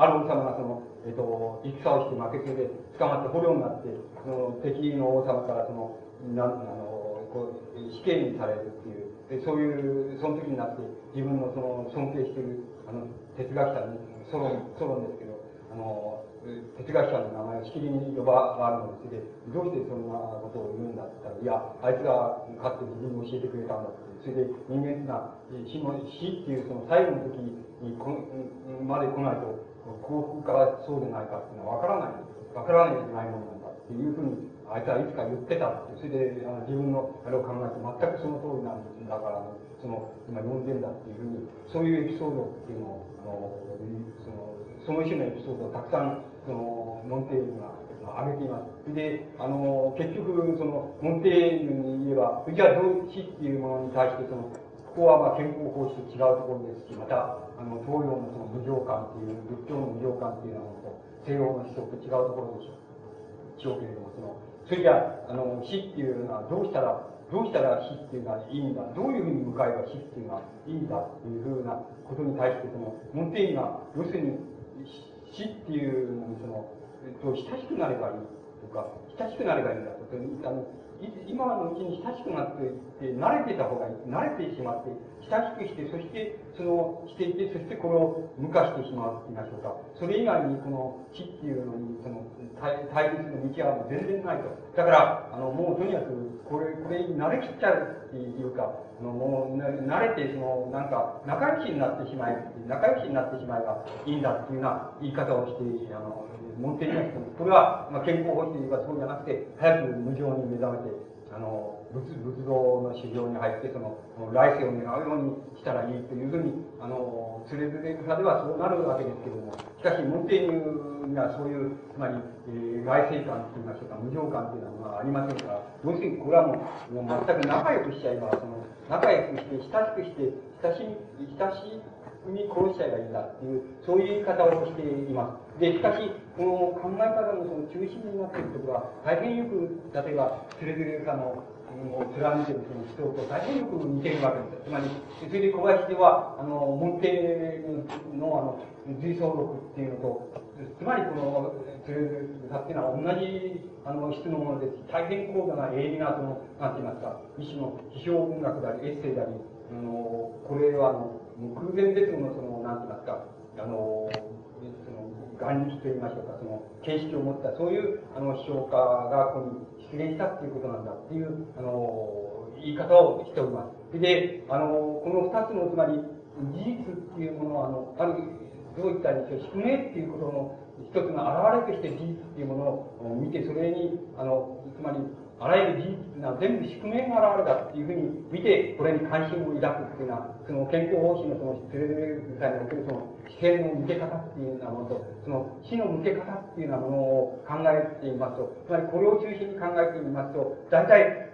ある王様がその、えっ、と、戦をして負けてで捕まって捕虜になって、その敵の王様からその、なあのこう死刑にされるっていうでそういうその時になって自分のその尊敬しているあの哲学者にソロンソロンですけどあの哲学者の名前をしきりに呼ばわるのですでどうしてそんなことを言うんだって言ったらいやあいつがかつて自分に教えてくれたんだってそれで人間っていうのは死っていうその最後の時にこまで来ないと幸福かそうでないかっていうのは分からない分からないじゃないものなんだっていうふうにあいつはいつか言ってたって、それであの自分のあれを考えて全くその通りなんですだから、その今呼んでんだっていうふうに、そういうエピソードっていうのを、あのその種のエピソードをたくさん、そのモンテーニュが挙げています。で、あの、結局、その、モンテーニュに言えば、じゃあ、同死っていうものに対して、その、ここはまあ健康法師と違うところですし、また、あの、東洋のその無常観っていう、仏教の無常観っていうのは、西洋の思想と違うところでしょう。しょうけれども、その、それじゃあ、あの、死っていうのはどうしたら、どうしたら死っていうのはいいんだ、どういうふうに迎えば死っていうのはいいんだっていうふうなことに対して、その、モンテーニが、要するに、死っていうのに、その、と親しくなればいいとか、親しくなればいいんだと。あの今のうちに親しくなっていって、慣れてた方がいい。慣れてしまって、親しくして、そして、その、していて、そしてこれを無化してしまうって言いましょうか。それ以外に、この死っていうのに、その、対対立の道は全然ないと。だから、あの、もうとにかく、これ、これに慣れきっちゃうっていうか、あのもう、慣れて、その、なんか、仲良しになってしまえ、仲良しになってしまえばいいんだっていうような言い方をして、あの、持っていまして、これは、まあ、健康保持というかそうじゃなくて、早く無常に目覚めて、あの、仏仏道の修行に入って、その、来世を願うようにしたらいいというふうに、あの、つれづれ草ではそうなるわけですけども、しかし、モンテーニュにはそういう、つまり、えー、来世観といいましょうか、無常観というのはありませんから、要するにこれはもう、もう全く仲良くしちゃえば、その、仲良くして、親しくして、親し、親しみ殺しちゃえばいいんだっていう、そういう言い方をしています。で、しかし、この考え方のその中心になっているところは、大変よく、例えば、つれづれかの、を貫いているその人と大変よく似ているわけです。つまり、それで小林では、あの、門弟の、あの、随想録っていうのと、つまりこの、つれづれさっていうのは同じ、あの、質のものです。大変高度な鋭利な、その、なんて言いますか、一種の批評文学であり、エッセイであり、あの、これは、あの、空前絶後の、その、なんて言いますか、あの、その、眼力と言いましょうか、その、形式を持った、そういう、あの、批評家がここに出現したっていうことなんだっていう、あの、言い方をしております。で、あの、この二つの、つまり、事実っていうものは、あの、ある、どういったんでしょう、宿命っていうことの一つの現れとして事実っていうものを見て、それに、あの、つまり、あらゆる事実が全部宿命が現れたっていうふうに見て、これに関心を抱くっていうのは、その健康方針のその、テレビさにおけるその、視線の向け方っていうようなものと、その死の向け方っていうようなものを考えていますと、つまりこれを中心に考えてみますと、大体、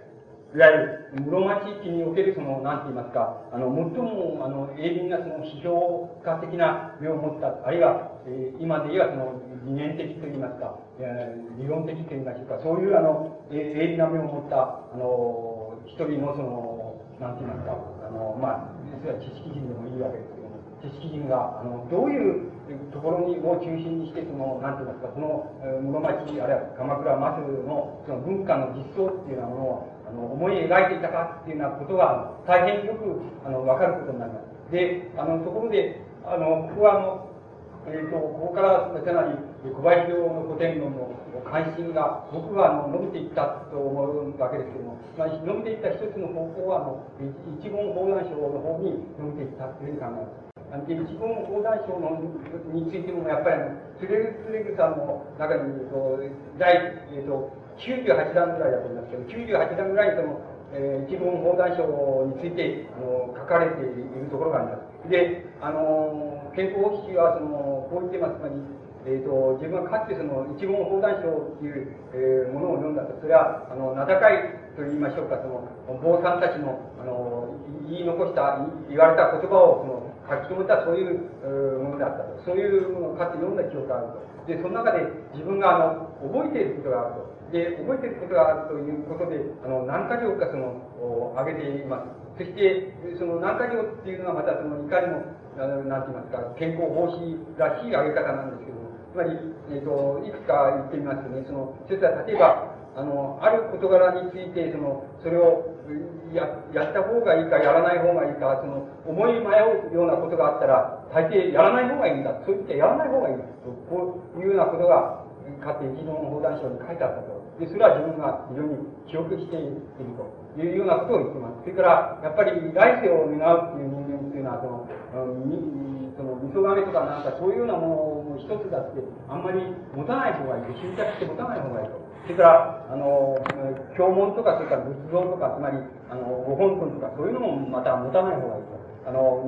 いわゆる室町地におけるその、なんて言いますか、あの、最も、あの、鋭敏なその批評家的な目を持った、あるいは、えー、今で言えばその、理念的と言いますか、えー、理論的と言いましょうか、そういうあの、鋭敏な目を持った、あの、一人のその、なんて言いますか、あの、まあ、実は知識人でもいいわけですけども、知識人が、あの、どういうところにを中心にして、その、なんて言いますか、その、室町、あるいは鎌倉松の、その文化の実相っていうようなものを、の、思い描いていたかっていうようなことが、大変よく、あの、わかることになります。で、あの、ところで、あの、ここは、あの、えっ、ー、と、ここからかなり小林陵の古典論の関心が、僕はあの伸びていったと思うわけですけども、まあ、伸びていった一つの方向は、あの、一言法談書の方に伸びていったというふうに考えます。で、一言法談書のについても、やっぱりあの、つれつれぐさんの中に、えっと、第、えっと、98段ぐらいだと思いますけど、98段ぐらいにその、えー、一文法談書について、あの、書かれているところがあります。で、あの、健康保士は、その、こう言ってます。つまり、えっ、ー、と、自分がかつてその、一文法談書っていう、えー、ものを読んだと、それは、あの、名高いと言いましょうか、その、坊さんたちの、あの、言い残した、言われた言葉を、その、書き留めたそういうものだったと。そういうものをかつ読んだ記憶があると。で、その中で自分が、あの、覚えていることがあると。で、覚えていることがあるということで、あの、何か条かその、挙げています。そして、その何か条っていうのはまたその、いかにも、あの、なんて言いますか、健康防止らしい挙げ方なんですけども、つまり、えっ、ー、と、いくつか言ってみますとね、その、一つは例えば、あの、ある事柄について、その、それをや、やった方がいいか、やらない方がいいか、その、思い迷うようなことがあったら、大抵やらない方がいいんだ。そう言ってやらない方がいいんだ。こういうようなことが、かつて一度の法談書に書いてあったと。で、それは自分が非常に記憶しているというようなことを言ってます。それから、やっぱり来世を願うっていう人間っていうのは、その、その、味噌亀とかなんかそういうようなものを一つだって、あんまり持たない方がいい。執着して持たない方がいいと。それから、あの、経文とか、それから仏像とか、つまり、あの、ご本尊とか、そういうのもまた持たない方がいいと。あの、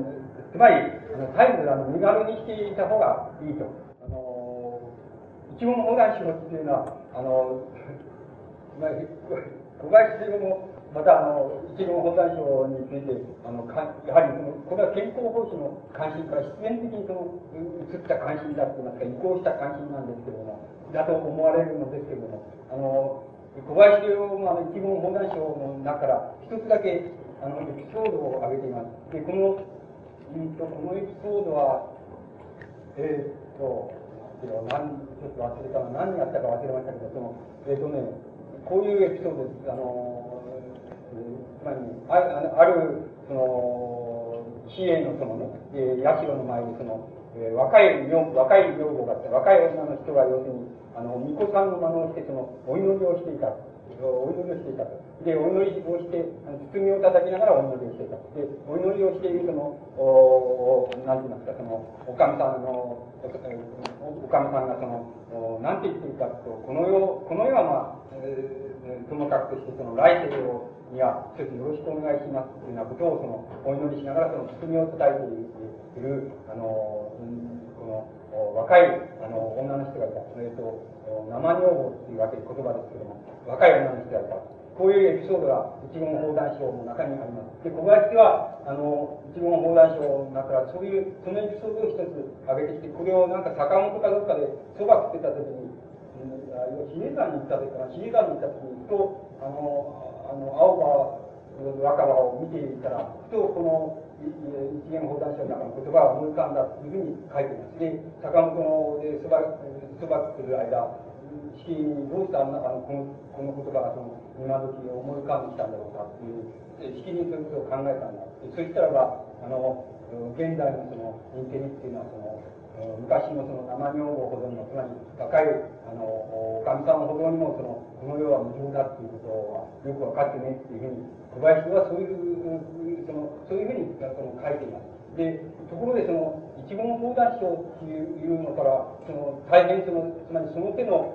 つまり、あの、絶えず、あの、身軽にしていた方がいいと。あの、一言横断しろっていうのは、あの、まあ、小林茂も、また、あの、一言横断書について、あの、かやはり、これは健康奉仕の関心から必然的にその、移った関心だって言いますか、移行した関心なんですけれども、だと思われるのですけれども、の、小林のあの一文本談書の中から一つだけあのエピソードを挙げています。で、この、うんと、このエピソードは、えー、っと、何、ちょっと忘れたな、何やったか忘れましたけど、その、えー、っとね、こういうエピソードです。あの、つまり、あある、その、比叡のそのね、え社の前にその、えー、若い女若い女房があって、若い女の人が要するに、あの、巫女さんの真似をして、その、お祈りをしていた。お祈りをしていたと。で、お祈りをして、包みを叩きながらお祈りをしていた。で、お祈りをしているその、おなんて言いますか、その、おかみさんの、おかみさんがその、おなんて言っているかとこの世、この世はまあ、えー、ともかくとして、その来世を、には、一つよろしくお願いしますというようなことを、その、お祈りしながら、その、包みを叩いている、あの、この、若い、あの、女の人がいた。それと、生女房っていうわけ言葉ですけども、若い女の人がいた。こういうエピソードが一言砲弾賞の中にあります。で、小林は、あの、一言砲弾賞の中からそういう、そのエピソードを一つ挙げてきて、これをなんか坂本かどっかで蕎麦食ってた時に、比叡山に行った時かな、比叡山に行った時に、ふと、あの、あの、青葉、若葉を見ていたら、ふとこの、一元砲弾賞の中の言葉が思い浮かんだというふうに書いてます。で、坂本で蕎麦、蕎麦食ってる間、式にどうしてあの中のこのこの言葉がその今時思い浮かんできたんだろうかっていう式にそういうことを考えたんだそしたらばあの現代のそのインテリっていうのはその昔のその生女房ほどにもつまり若いあのおかみさんほどにもそのこの世は無常だっていうことはよく分かってねっていうふうに小林はそういうそのそういうふうにその書いています。でところでその一言講談賞っていうのからその大変そのつまりその手の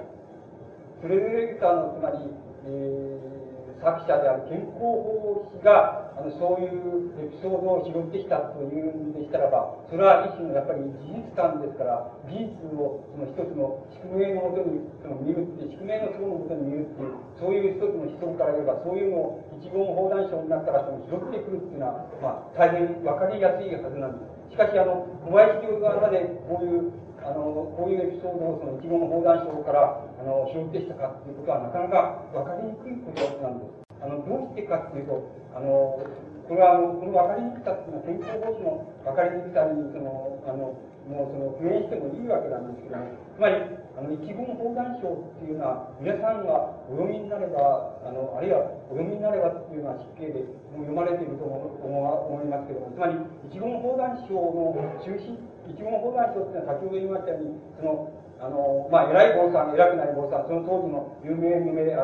プレデレーターのつまり、えー、作者である健康法師があのそういうエピソードを拾ってきたというんでしたらばそれは一種のやっぱり事実感ですから事実をその一つの宿命のもとに見るって宿命の層のもとに見るっていうそういう一つの思想から言えばそういうのを一言砲弾賞になったらその拾ってくるっていうのは、まあ、大変分かりやすいはずなんです。しかしあの小林教授はなぜこういうあのこういうエピソードをその一言砲弾賞からあの拾ってしたかということはなかなか分かりにくいことなんです。あのどうしてかっていうとあのこれはあのこの分かりにくさっていうのは健康防止の分かりにくさにそのあのもうその復元してもいいわけなんですけども、つまりあの一言砲弾賞っていうのは皆さんがお読みになればあのあるいはお読みになればっていうのは失敬でもう読まれていると思思いますけどもつまり一言砲弾賞の中心一言砲弾賞っていうのは先ほど言いましたようにそのあのまあ偉い坊さん偉くない坊さんその当時の有名有名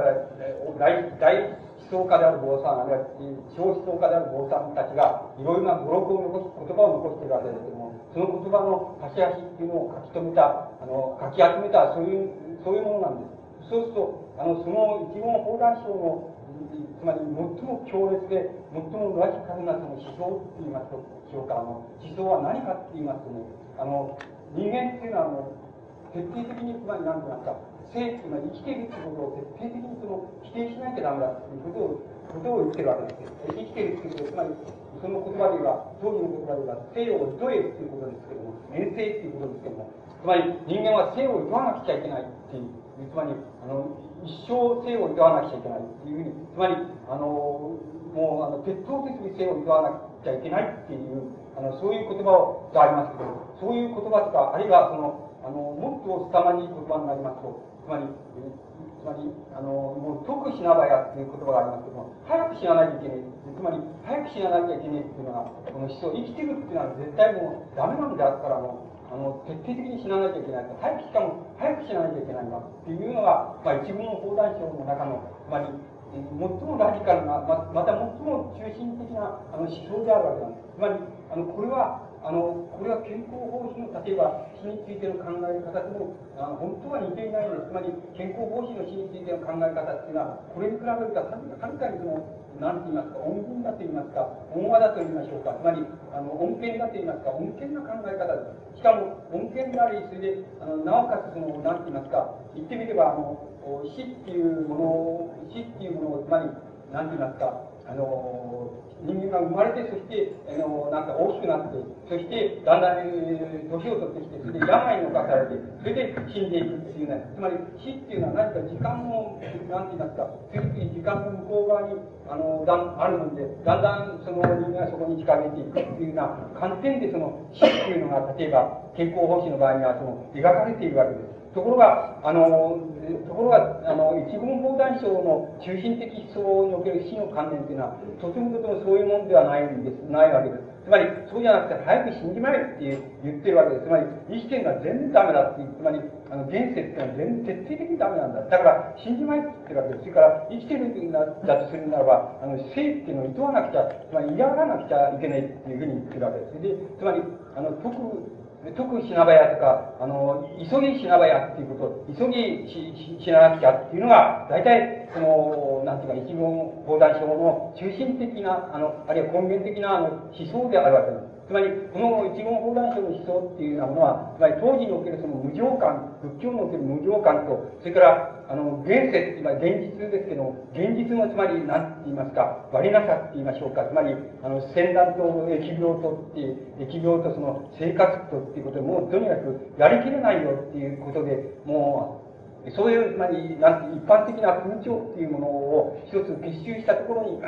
大大思想家である坊さんあるいは小思想家である坊さんたちがいろいろな語録を残す言葉を残しているわけですけどもその言葉の端々っていうのを書き留めたあの書き集めたそういうそういうものなんです。そうするとあのその一言砲弾賞のつまり最も強烈で最もラジカルなその思想って言いますとしょうかあの思想は何かって言いますとねあの人間っていうのはあの徹底的につまり何て言いますか生っていうのは生きているってことを徹底的にその否定しなきゃダメだっていうことをことを言ってるわけですよ。生きてるっていうことつまりその言葉で言えば、当時の言葉で言えば、生を厭えっていうことですけども、遠征っていうことですけども、つまり人間は生を厭わなくちゃいけないっていう、つまり、あの、一生生を厭わなくちゃいけないっていうふうに、つまり、あの、もう、あの、鉄頭鉄尾生を厭わなくちゃいけないっていう、あの、そういう言葉がありますけど、そういう言葉とか、あるいはその、あの、もっと凄まじい言葉になりますと、つまり、つまり、あの、もう、得しなばやっていう言葉がありますけども、早く死ななきゃいけない。つまり、早く死ななきゃいけないっていうのが、この思想、生きてるっていうのは絶対もうダメなんだからもう、あの、徹底的に死ななきゃいけない。早く、しかも、早く死ななきゃいけないんだっていうのが、まあ、一文の講談書の中の、つまり、最もラジカルな、ままた最も中心的なあの思想であるわけなんです。つまり、あの、これは、あの、これは健康方針の、例えば、死についての考え方とも、あ本当は似ていないんです。つまり、健康方針の死についての考え方っていうのは、これに比べるとはるかにその、なんて言いますか、恩人だと言いますか、恩和だと言いましょうか。つまり、あの、恩恵だと言いますか、恩恵な考え方です。しかも、恩恵であり、それで、あの、なおかつその、なんて言いますか、言ってみれば、あの、死っていうものを、死っていうものを、つまり、なんて言いますか、あの、人間が生まれて、そして、あの、なんか大きくなって、そして、だんだん、年を取ってきて、それで病に侵されて、それで死んでいくっていうね、つまり死っていうのは何か時間の、なんて言いますか、次々時間の向こう側に、あの、だん、あるので、だんだんその人間がそこに近づいていくっていうような観点で、その死っていうのが、例えば、健康保持の場合には、その、描かれているわけです。ところが、あの、ところが、あの、一文法談章の中心的思想における死の観念というのは、とてもとてもそういうものではないんです、ないわけです。つまり、そうじゃなくて、早く死んじまえって言ってるわけです。つまり、生きてるのは全然ダメだっていう、つまり、あの、現世っていうのは全然徹底的にダメなんだ。だから、死んじまえって言ってるわけです。それから、生きてるんだとするならば、あの、生っていうのを厭わなくちゃ、つまり嫌がらなくちゃいけないっていうふうに言ってるわけです。で、つまり、あの、特、特品早とか、あの、急ぎ品早っていうこと、急ぎししななくちゃっていうのが、大体、その、なんていうか、一文講談書の中心的な、あの、あるいは根源的なあの思想であるわけです。つまり、この一言法談書の思想っていうようなものは、つまり当時におけるその無常感、仏教における無常感と、それから、あの、現世っていうのは現実ですけど、現実のつまり、なんて言いますか、割りなさって言いましょうか、つまり、あの、戦乱と疫病とって、疫病とその生活とっていうことで、もうとにかくやりきれないよっていうことで、もう、そういう、つまり、なんて、一般的な風潮っていうものを一つ結集したところに、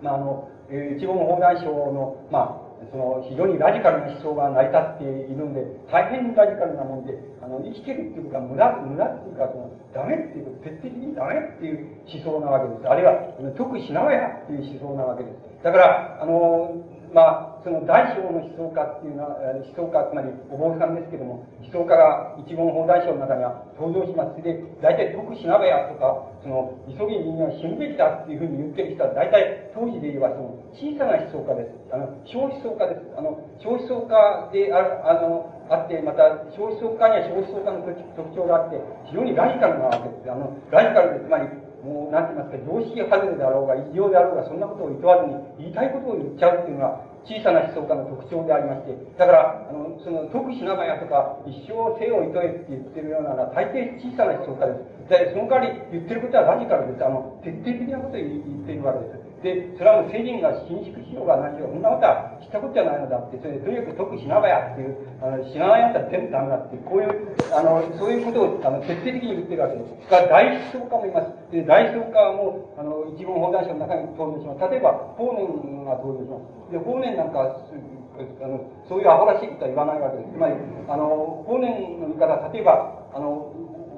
まあ、あの、一言法談書の、まあ、その非常にラジカルな思想が成り立っているんで、大変ラジカルなもんで、あの、生きてるっていうことは無駄、無駄っていうか、その、ダメっていうこと、徹底的にダメっていう思想なわけです。あるいは、特しながやっていう思想なわけです。だから、あの、まあ、その大小の思想家っていうのは、思想家、つまりお坊さんですけども、思想家が一言法大小の中には登場します。で、大体得しなべやとか、その、急ぎ人間は死ぬべきだっていうふうに言ってる人は、大体当時で言えば、その、小さな思想家です。あの、小思想家です。あの、小思想家である、あの、あって、また、小思想家には小思想家の特徴があって、非常にラジカルなわけです。あの、ラジカルで、つまり、もう、なんて言いますか、常識外れであろうが、異常であろうが、そんなことを厭わずに、言いたいことを言っちゃうっていうのは、小さな思想家の特徴でありまして、だから、あの、その、徳しながやとか、一生生を厭えって言ってるようなのは、大抵小さな思想家です。で、その代わり言ってることはラジカルです。あの、徹底的なことを言っているわけです。で、それはもう世人が伸縮しようが何しよう、そんなことは知ったことじゃないのだって、それでとにかく得しなばやっていう、あの、死なないやったら全部ダメだって、こういう、あの、そういうことを、あの、徹底的に言ってるわけです。から大思想家もいます。で、大思想家も、あの、一言法談書の中に登場します。例えば、法然が登場します。で、法然なんか、あの、そういうアホらしいことは言わないわけです。つまり、あの、法然の言い方、例えば、あの、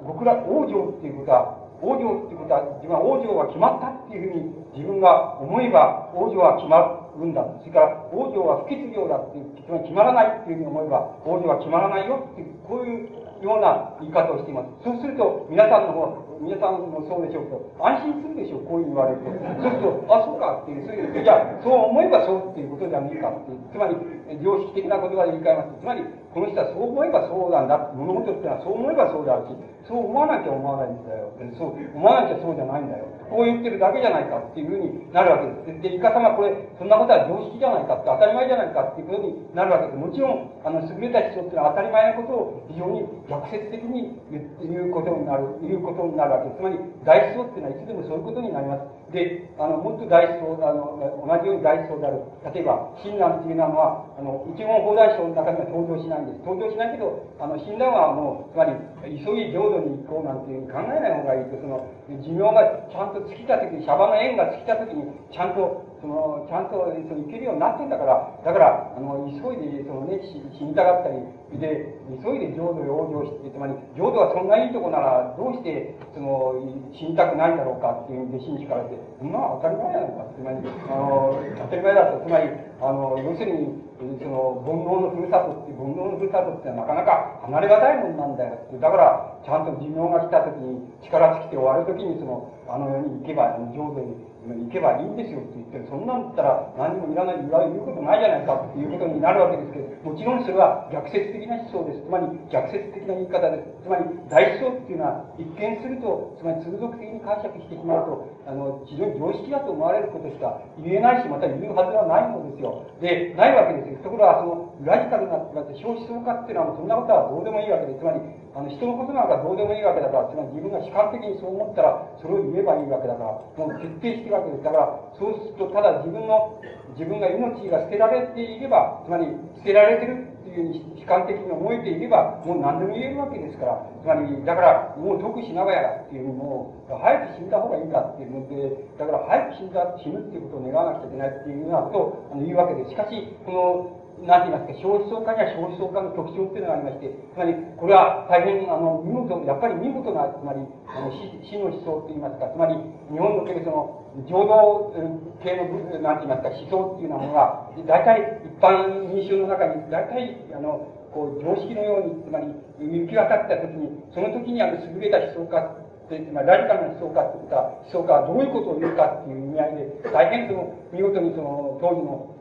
極楽往生っていうことは、往生ってことは、自分は往生は決まったっていうふうに自分が思えば、往生は決まるんだ。それから、往生は不潔業だっていう、決まらないっていうふうに思えば、往生は決まらないよっていう、こういうような言い方をしています。そうすると、皆さんの方、皆さんもそうでしょうけど、安心するでしょう、こう言われると。そうすると、あ、そうかっていう、そういう、じゃあ、そう思えばそうっていうことではないかっていう。つまり、常識的な言葉で言い換えます、つまり、この人はそう思えばそうなんだ。物事っていうのはそう思えばそうであるし、そう思わなきゃ思わないんだよ。そう、思わなきゃそうじゃないんだよ。こう言ってるだけじゃないかっていうふうになるわけです。で、イカ様これ、そんなことは常識じゃないかって、当たり前じゃないかっていうことになるわけです。もちろん、あの、優れた人っていうのは当たり前のことを非常に逆説的に言うことになる、言うことになるわけです。つまり、大思想っていうのはいつでもそういうことになります。で、あの、もっと大思想、あの、同じように大思想である。例えば、親鸞っていうのは、あの、一言法大書の中には登場しないんです。登場しないけど、あの、親鸞はもう、つまり、急ぎ浄土に行こうなんていう考えない方がいいと、その、寿命がちゃんと尽きた時に、シャバの縁が尽きた時に、ちゃんとその、ちゃんと、その、行けるようになってんだから、だから、あの、急いで、そのね、死にたかったり、で、急いで浄土へ往生して、つまり、浄土はそんないいとこなら、どうして、その、死にたくないんだろうかっていう弟子に聞かれて、そんな当たり前やのか、つまり、あの、当たり前だと、つまり、あの、要するに、その、煩悩のふるさとって、煩悩のふるさとってなかなか離れがたいもんなんだよって、だから、ちゃんと寿命が来た時に、力尽きて終わる時に、その、あの世に行けば、浄土に、行けばいいんですよって言って。そんなんだったら何もいらない、言わ言うことないじゃないかっていうことになるわけですけど、もちろんそれは逆説的な思想です。つまり逆説的な言い方です。つまり大思想っていうのは一見すると、つまり通俗的に解釈してしまうと、あの、非常に常識だと思われることしか言えないし、また言うはずはないのですよ。で、ないわけですよ。ところが、その、ラジカルな、小思想家っていうのはもうそんなことはどうでもいいわけで、つまり、あの、人のことなんかどうでもいいわけだから、つまり自分が悲観的にそう思ったら、それを言えばいいわけだから、もう徹底してるわけです。だから、そうすると、ただ自分の、自分が命が捨てられていれば、つまり、捨てられてるっていうふうに悲観的に思えていれば、もう何でも言えるわけですから、つまり、だから、もう得しながらっていうの、も、早く死んだ方がいいんだっていうので、だから早く死んだ、死ぬっていうことを願わなくちゃいけないっていうようなことを言うわけです。しかし、この、なんて言いますか、小思想家には小思想家の特徴っていうのがありまして、つまり、これは大変、あの、見事、やっぱり見事な、つまり、あの、死の思想って言いますか、つまり、日本のけるその、浄土系の、なんて言いますか、思想っていうようなものが、大体、一般民衆の中に、大体、あの、こう、常識のように、つまり、行き渡った時に、その時にあの、優れた思想家、まりラジカルな思想家って言った思想家はどういうことを言うかっていう意味合いで、大変その、見事にその、当時の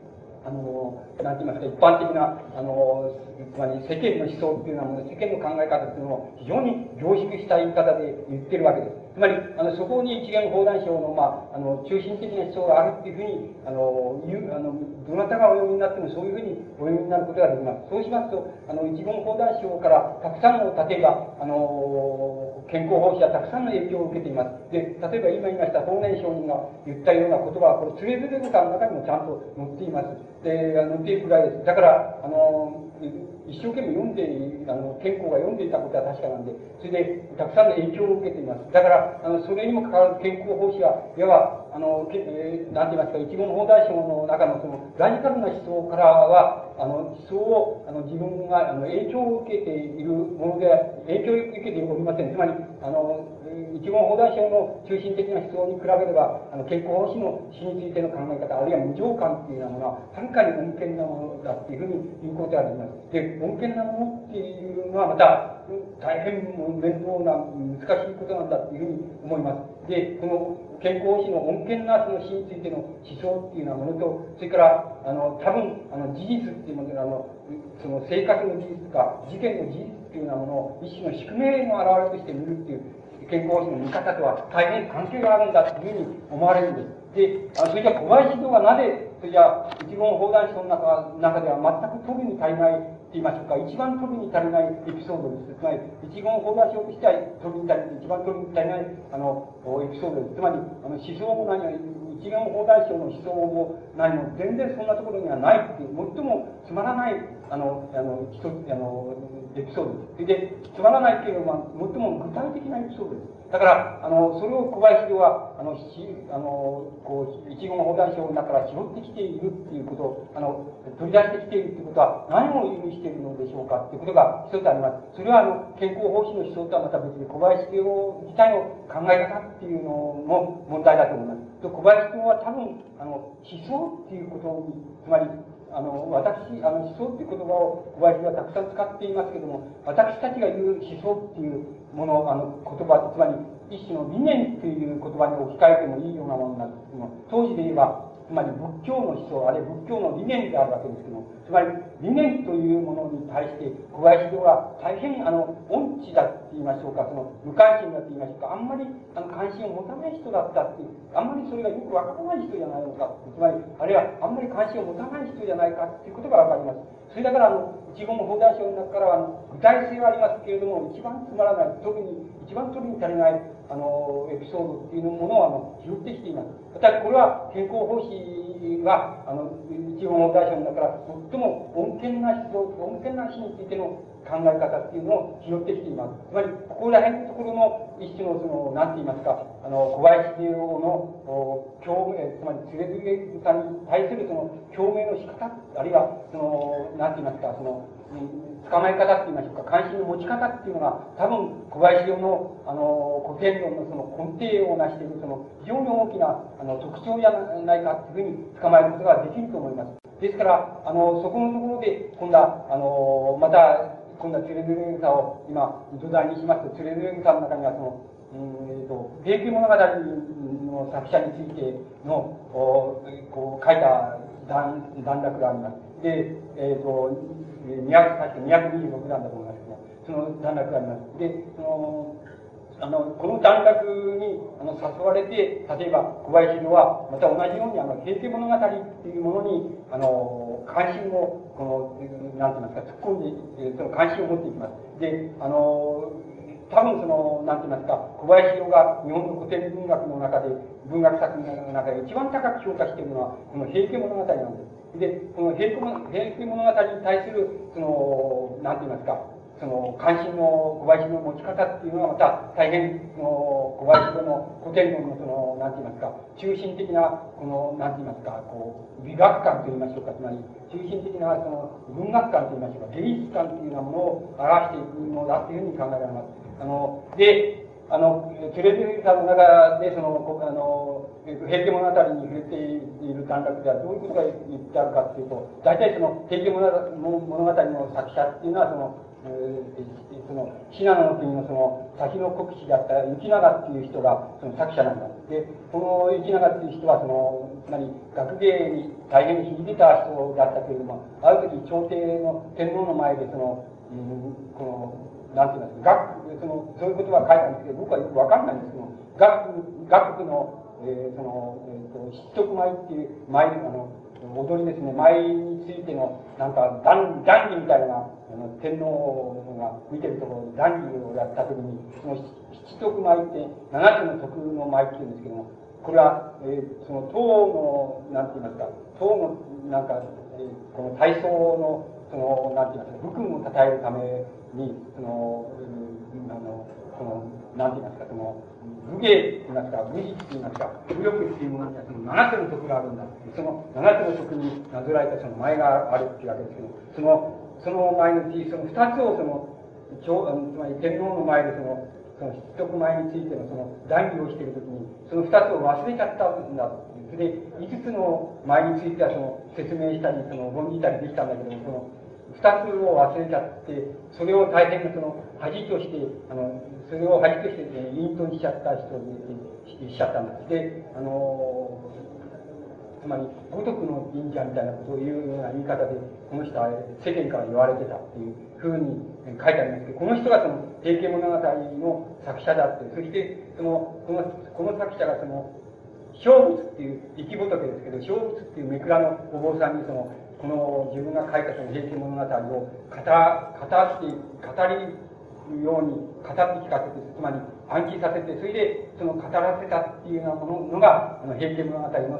あの、なんて言いますか、一般的な、あの、つまり世間の思想っていうようなもの、世間の考え方っていうのを非常に凝縮した言い方で言ってるわけです。つまり、あの、そこに一元砲弾賞の、まあ、あの、中心的な思想があるっていうふうに、あの、言う、あの、どなたがお読みになってもそういうふうにお読みになることができます。そうしますと、あの、一言砲弾賞からたくさんの、例えば、あの、健康奉仕はたくさんの影響を受けています。で、例えば今言いました法然上人が言ったような言葉は、これ、つれづれの中にもちゃんと載っています。で、載っているくらいです。だから、あの、一生懸命読んで、あの、健康が読んでいたことは確かなんで、それで、たくさんの影響を受けています。だから、あの、それにもかかわらず健康奉仕は、いわば、あの、けえー、なんて言いますか、一言法大賞の中のその、ラジカルな思想からは、あの、思想を、あの、自分が、あの、影響を受けているもので、影響を受けておりません。つまり、あの、一言法大賞の中心的な思想に比べれば、あの、健康奉仕の死についての考え方、あるいは無常感っていうようなものは、はるかに穏健なものだっていうふうに言うことができます。で、穏健なものっていうのはまた、大変面倒な難しいことなんだっていうふうに思います。で、この健康師の穏健なその死についての思想っていうようなものと、それから、あの、多分、あの、事実っていうもの、あの、その生活の事実か、事件の事実っていうようなものを一種の宿命の表れとして見るっていう健康師の見方とは大変関係があるんだっていうふうに思われるんです。で、あそれじゃ小林堂はなぜ、それじゃ一言法談書の中中では全く取るに足りないって言いましょうか、一番取るに足りないエピソードです。つまり、一言法談書としては取るに足りない、一番取るに足りない、あの、エピソードです。つまり、あの、思想も何一元法談書の思想も何も全然そんなところにはないっていう、最もつまらない、あの、あの、一つ、あの、エピソードです。で、つまらないっていうのは、最も具体的なエピソードです。だから、あの、それを小林では、あの、し、あの、こう、一言法談書の中から拾ってきているっていうこと、あの、取り出してきているっていうことは、何を意味しているのでしょうかっていうことが一つあります。それは、あの、健康方針の思想とはまた別に小林教自体の考え方っていうのも問題だと思います。小林教は多分、あの、思想っていうことに、つまり、あの、私、あの、思想っていう言葉を小林はたくさん使っていますけども、私たちが言う思想っていうもの、あの、言葉、つまり、一種の理念っていう言葉に置き換えてもいいようなものなんですけども、当時で言えば、つまり仏教の思想、あるいは仏教の理念であるわけですけども、つまり理念というものに対して小林堂は大変あの音痴だって言いましょうか、その無関心だって言いましょうか、あんまりあの関心を持たない人だったっていう、あんまりそれがよくわからない人じゃないのか、つまり、あるいはあんまり関心を持たない人じゃないかっていうことがわかります。それだからあの、一言法大書の中からはあの具体性はありますけれども、一番つまらない、特に一番取りに足りないあのエピソードっていうものをあの拾ってきています。またこれは健康奉仕はあの一言法大書の中から最も穏健な思想、穏健な死についての考え方っていうのを拾ってきています。つまり、ここら辺のところの一種のその、なんて言いますか、あの、小林秀夫の、共鳴、つまり、つれづれさんに対するその、共鳴の仕方、あるいは、その、なんて言いますか、その、捕まえ方って言いましょうか、関心の持ち方っていうのが、多分、小林秀夫の、あの、古典論のその根底を成している、その、非常に大きな、あの、特徴じゃないかっていうふうに捕まえることができると思います。ですから、あの、そこのところで、今度は、あの、また、今度はつれづれ草を今、土台にしますと、つれづれ草の中にはその、えーと、平家物語の作者についての、おこう書いた段段落があります。で、えっ、ー、と、200、確か226段だと思いますけど、その段落があります。で、その、あの、この段落にあの誘われて、例えば小林弘は、また同じように、あの、平家物語っていうものに、あの、関心を、この、なんて言いますか、突っ込んで、その関心を持っていきます。で、あの、多分その、なんて言いますか、小林弘が日本の古典文学の中で、文学作品の中で一番高く評価しているのは、この平家物語なんです。で、この平家物語に対する、その、なんて言いますか、その関心の小林の持ち方っていうのはまた大変その小林の古典論のその何て言いますか中心的なこの何て言いますかこう美学観と言いましょうかつまり中心的なその文学観と言いましょうか芸術観というようなものを表していくものだというふうに考えられます。あのであの、テレビさんの中で、その、あの、平家物語に触れている段落ではどういうことが言ってあるかっていうと、大体その、平家物語の作者っていうのは、その、えー、その、信濃の国のその、先の国士であった雪長っていう人が、その作者なんだ。で、この雪長っていう人は、その、つまり、学芸に大変秀でた人だったけれども、ある時、朝廷の天皇の前で、その、うん、この、なんて言いますか、学、その、そういうことは書いたんですけど、僕はよくわかんないんですけど、学、学の、えー、その、えっ、ー、と、七徳舞っていう舞、あの、踊りですね、舞についての、なんか、談義みたいな、あの、天皇が見てるところ、談義をやったときに、その七徳舞って、七つの徳の舞っていうんですけども、これは、えー、その、唐の、なんて言いますか、唐の、なんか、えー、この体操の、その、なんて言いますか、武君を称えるために、その、あの、その、なんて言いますか、その、武芸と言いますか、武術と言いますか、武力っていうものにはその七つの徳があるんだ。その七つの徳になぞらえたその前があるっていうわけですけど、その、その前のうち、その二つをその、つまり天皇の前でその、その七徳前についてのその談義をしているときに、その二つを忘れちゃったんだ。それで、五つの前についてはその説明したり、その論じたりできたんだけども、その二つを忘れちゃって、それを大変その恥として、あの、それを恥として、ね、隠遁しちゃった人にしちゃったんです。で、あの、つまり、五徳の忍者みたいなことを言うような言い方で、この人は世間から言われてたっていうふうに書いてありますけど、この人がその、平家物語の作者だって、そして、その、この、この作者がその、小仏っていう生き仏ですけど、小仏っていうめくらのお坊さんにその、この自分が書いたその平家物語を語、語って、語りように語って聞かせて、つまり暗記させて、それでその語らせたっていうようなものが、あの平家物語の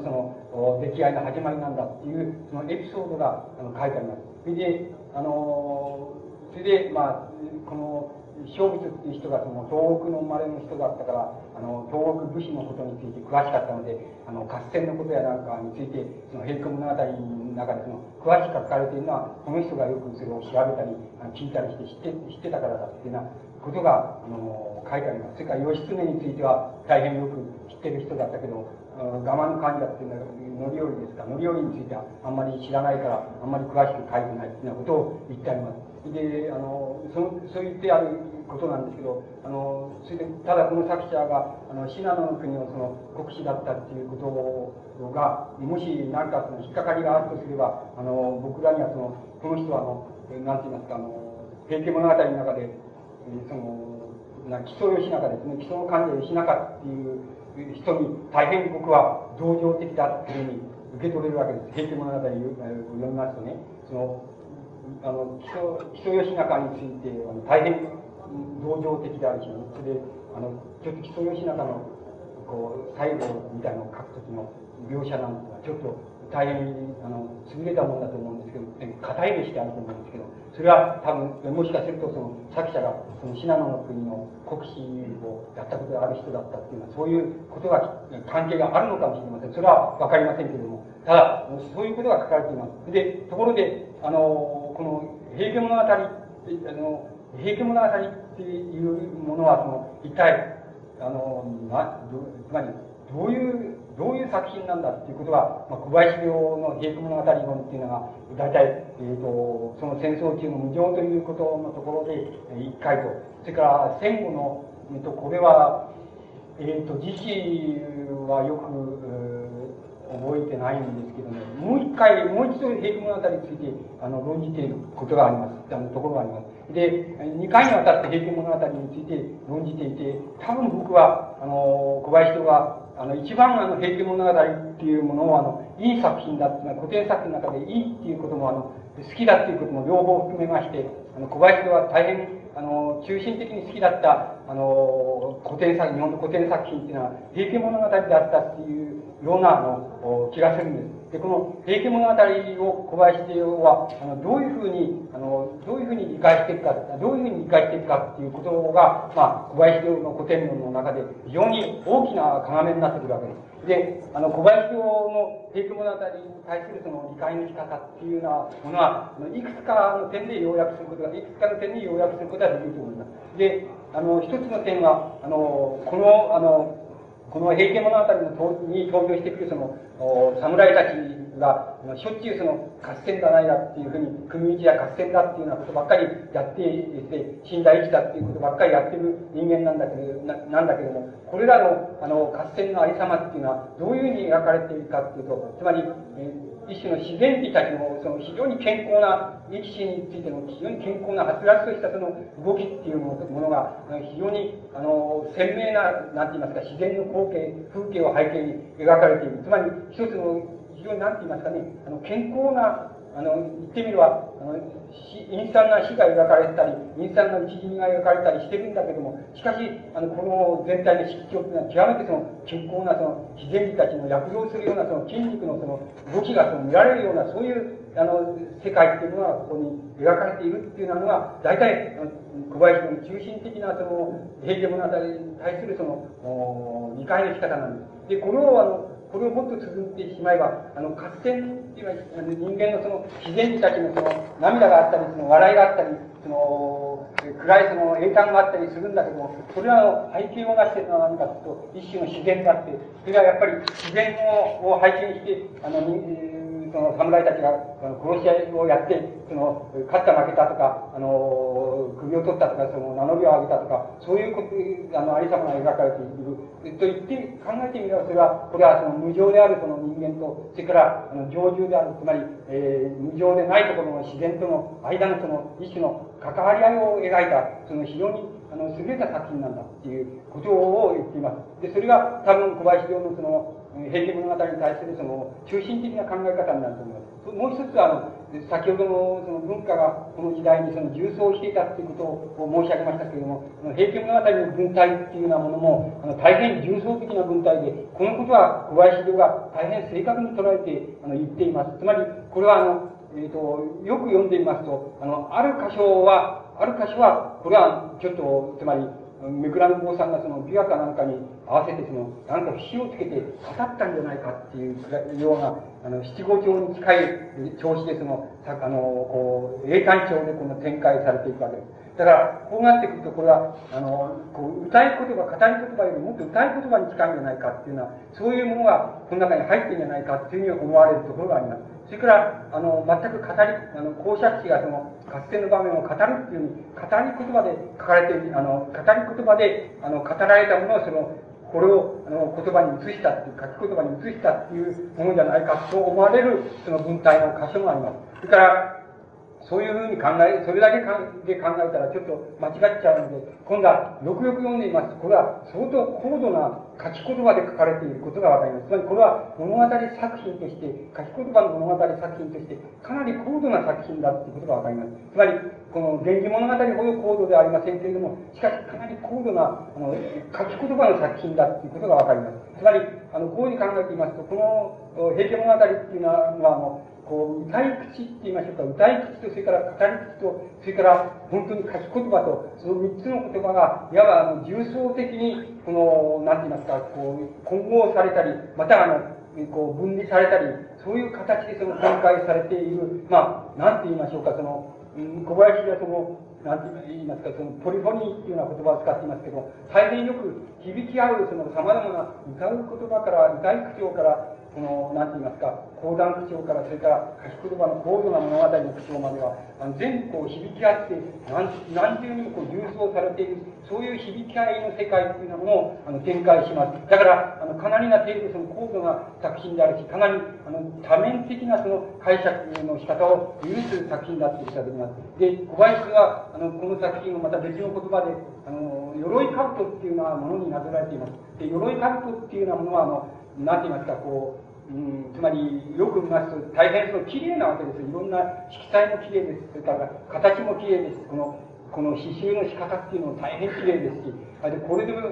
その出来合いの始まりなんだっていう、そのエピソードがあの書いてあります。それで、あの、それで、まあ、この、小仏っていう人がその東北の生まれの人だったから、あの、東北武士のことについて詳しかったので、あの、合戦のことやなんかについて、その平家物語の中でその、詳しく書かれているのは、この人がよくそれを調べたり、聞いたりして知って、知ってたからだっていうようなことが、あの、書いてあります。それから義経については、大変よく知ってる人だったけど、我慢の患者っていうのは、乗り降りですか、乗り降りについてはあんまり知らないから、あんまり詳しく書いてないっていうようなことを言ってあります。で、あの、そそう言ってあることなんですけど、あの、それで、ただこの作者が、あの、信濃の国のその国士だったっていうことが、もし何かその引っかかりがあるとすれば、あの、僕らにはその、この人はあの、なんて言いますか、あの、平家物語の中で、その、な基礎義仲ですね、基礎の患者義仲っていう人に大変僕は同情的だっていうふうに受け取れるわけです。平家物語を読みますとね、その、あの、基礎、基礎義仲について、あの大変同情的であるし、それで、あの、ちょっと基礎義仲の、こう、最後みたいなのを書くときの描写なんて、ちょっと大変、あの、優れたものだと思うんですけど、硬い目してあると思うんですけど、それは多分、もしかするとその作者がその信濃の国の国士をやったことがある人だったっていうのは、そういうことが、関係があるのかもしれません。それはわかりませんけれども、ただ、そういうことが書かれています。で、ところで、あの、この平家物語、あの、平家物語っていうものは、その、一体、あの、な、つまり、どういうどういう作品なんだっていうことは、まあ、小林陵の平家物語論っていうのが、大体、え、ー、と、その戦争中の無常ということのところで、一回と、それから戦後の、え、ー、と、これは、え、ー、と、自死はよく、覚えてないんですけども、もう一回、もう一度平家物語について、あの、論じていることがあります。あの、ところがあります。で、二回にわたって平家物語について論じていて、多分僕は、あの、小林人があの、一番あの、平家物語っていうものを、あの、いい作品だっていうのは、古典作品の中でいいっていうことも、あの、好きだっていうことも両方含めまして、あの、小林は大変、あの、中心的に好きだった、あの、古典作、日本の古典作品っていうのは、平家物語であったっていうような、あの、気がするんです。で、この平家物語を小林帝王は、あの、どういうふうに、あの、どういうふうに理解していくか、どういうふうに理解していくかっていうことが、まあ、小林陵の古典論の中で非常に大きな要になってくるわけです。で、あの、小林陵の平家物語に対するその理解の仕方っていうようなものは、いくつかの点で要約することが、いくつかの点に要約することができると思います。で、あの、一つの点は、あの、この、あの、この平家物語のに登場してくるその、侍たちが、しょっちゅうその合戦だないだっていうふうに、組み打ちや合戦だっていうようなことばっかりやっていて、死んだ生きたっていうことばっかりやってる人間なんだけど、ななんだけども、これらの、あの、合戦のありさまっていうのは、どういうふうに描かれているかっていうと、つまり、えー一種の自然美たちもその非常に健康な力士についての非常に健康なはつらつとしたその動きっていうものが非常にあの鮮明な何て言いますか自然の光景風景を背景に描かれている。つまり一つの非常になんて言いますかねあの健康なあの、言ってみれば、あの、陰惨な死が描かれたり、陰惨な討ち死にが描かれたりしてるんだけども、しかし、あの、この全体の色調というのは極めてその、健康なその、自然美たちの躍動するようなその筋肉のその、動きがその見られるような、そういう、あの、世界っていうのがここに描かれているっていうのは、大体、小林の中心的なその、平家物語に対するその、理解の仕方なんです。で、これをあの、これをもっと続いてしまえば、あの、合戦っていうのは、人間のその、自然たちのその、涙があったり、その、笑いがあったり、その、暗いその、栄冠があったりするんだけども、それらの背景を出してるのは何かというと、一種の自然があって、それはやっぱり自然を背景にして、あの、その侍たちが殺し合いをやって、その、勝った負けたとか、あの、首を取ったとか、その、名乗りを上げたとか、そういうこと、あの、ありさまが描かれている。と言って、考えてみれば、それは、これはその無常であるその人間と、それから、あの、常住である、つまり、えー、無常でないところの自然との間のその、一種の関わり合いを描いた、その非常に、あの、優れた作品なんだっていうことを言っています。で、それが多分小林陵のその、平家物語に対するその中心的な考え方になると思います。もう一つは、あの、先ほどのその文化がこの時代にその重装していたっていうことを申し上げましたけれども、平家物語の文体っていうようなものも、あの大変重層的な文体で、このことは小林陵が大変正確に捉えてあの言っています。つまり、これはあの、えっ、ー、と、よく読んでみますと、あの、ある箇所は、ある箇所は、これはちょっと、つまり、めくらの坊さんがその琵琶かなんかに合わせてその、なんか節をつけて語ったんじゃないかっていうような、あの、七五調に近い調子でその、さあの、こう、英単調でこの展開されていくわけです。だから、こうなってくると、これは、あの、こう、歌い言葉、語り言葉よりもっと歌い言葉に近いんじゃないかっていうのは、そういうものがこの中に入ってんじゃないかっていうふうに思われるところがあります。それから、あの、全く語り、あの、公爵士がその、合戦の場面を語るっていうふうに、語り言葉で書かれている、あの、語り言葉で、あの、語られたものをその、これをあの言葉に移したっていう、書き言葉に移したっていうものじゃないかと思われるその文体の箇所もあります。それから、そういうふうに考え、それだけで考えたらちょっと間違っちゃうので、今度はよくよく読んでみますと、これは相当高度な書き言葉で書かれていることがわかります。つまりこれは物語作品として、書き言葉の物語作品として、かなり高度な作品だということがわかります。つまり、この源氏物語ほど高度ではありませんけれども、しかしかなり高度なあの書き言葉の作品だということがわかります。つまり、あの、こういうふうに考えていますと、この平家物語っていうのは、あの、こう、歌い口って言いましょうか、歌い口と、それから語り口と、それから本当に書き言葉と、その三つの言葉が、いわばあの重層的に、この、なんて言いますか、こう、混合されたり、またあの、こう、分離されたり、そういう形でその展開されている、まあ、なんて言いましょうか、その、小林がその、なんて言いますか、そのポリフォニーっていうような言葉を使っていますけど、大変よく響き合う、その様々な歌う言葉から、歌い口調から、この、なんて言いますか、講談口調から、それから書き言葉の高度な物語の口調までは、あの全部こう響き合って何、何重にもこう重層されている、そういう響き合いの世界っていうのも、あの、展開します。だから、あの、かなりな程度、その高度な作品であるし、かなり、あの、多面的なその解釈の仕方を許する作品だっていうこときます。で、小林は、あの、この作品をまた別の言葉で、あの、鎧兜っていうのはものになぞらえています。で、鎧兜っていうようなものは、あの、なんて言いますか、こう、うん、つまり、よく見ますと、大変その綺麗なわけです。いろんな色彩も綺麗です。それから、形も綺麗です。この、この刺繍の仕方っていうのも大変綺麗ですし、あでこれでも、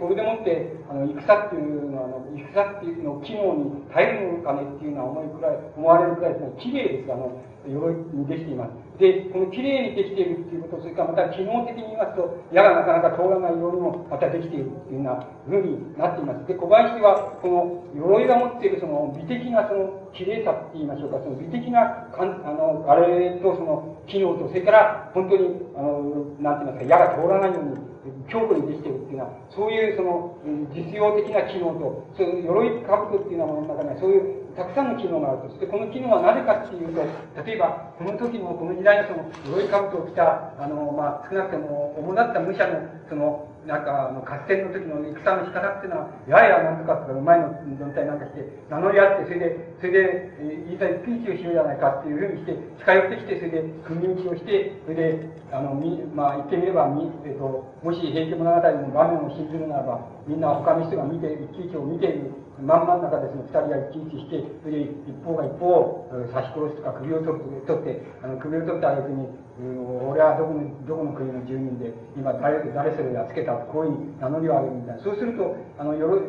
これでもって、あの、戦っていうのは、あの、戦っていうの機能に耐えるのかねっていうのは思いくらい、思われるくらいですね、綺麗です。あの、鎧にできています。で、この綺麗にできているっていうこと、それからまた機能的に言いますと、矢がなかなか通らないようにもまたできているっていうような風になっています。で、小林は、この鎧が持っているその美的なその綺麗さって言いましょうか、その美的な、あの、あれとその機能と、それから本当に、あの、なんて言いますか、矢が通らないように、強固にできているっていうのは、そういうその、実用的な機能と、そういう鎧兜っていうようなものの中には、そういうたくさんの機能があると。そしてこの機能はなぜかっていうと、例えば、この時の、この時代のその、鎧兜を着た、あの、まあ、少なくとも、主だった武者の、その、なんか、あの、合戦の時の戦の仕方っていうのは、ややなんとかとか、前の団体なんかして、名乗り合って、それで、それで、えいざピーチをしようじゃないかっていうふうにして、近寄ってきて、それで、組み打ちをして、それで、あの、み、まあ、言ってみれば、み、えっ、と、もし平家物語の場面を信じるならば、みんな他の人が見て、一騎一を見ている真んまん中でその二人が一日して、それで一方が一方を刺し殺すとか首を取って、あの首を取ってあげくに、俺はどこの、どこの国の住人で、今誰、誰それやっつけた、こういう名乗りを上げるみたいな。そうすると、あの、よろ、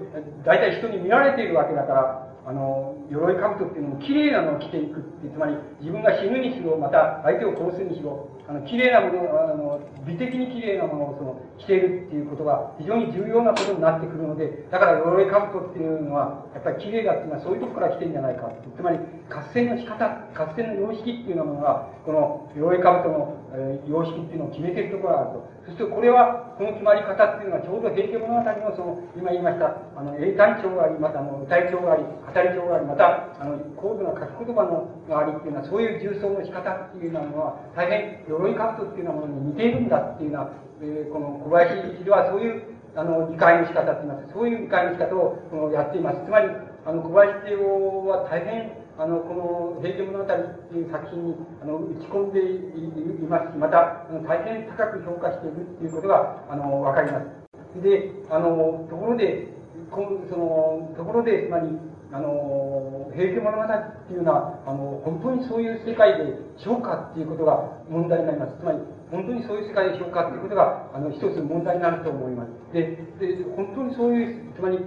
大体人に見られているわけだから、あの、鎧兜っていうのも綺麗なのを着ていくってつまり自分が死ぬにしろ、また相手を殺すにしろ、あの、綺麗なもの、あの、美的に綺麗なものをその、着ているっていうことが非常に重要なことになってくるので、だから鎧兜っていうのは、やっぱり綺麗だっていうのはそういうとこから来てるんじゃないか。つまり、合戦の仕方、合戦の様式っていうようなものが、この鎧兜の、えー、様式っていうのを決めているところがあると。そしてこれは、この決まり方っていうのはちょうど平家物語のその、今言いました、あの、英単調があり、またあの、歌い調があり、語り調があり、また、あの、高度な書き言葉のがありっていうのは、そういう重装の仕方っていうようなものは、大変鎧兜っていうようなものに似ているんだっていうような、えー、この小林一ではそういうあの理解の仕方って言います。そういう理解の仕方をこのやっています。つまり、あの小林一郎は大変あの、この平家物語っていう作品に、あの、打ち込んでいますし、また、あの大変高く評価しているっていうことが、あの、わかります。で、あの、ところで、こその、ところで、つまり、あの、平家物語っていうのは、あの、本当にそういう世界でしょうかっていうことが問題になります。つまり、本当にそういう世界でしょうかっていうことが、あの、一つ問題になると思います。で、で本当にそういう、つまり、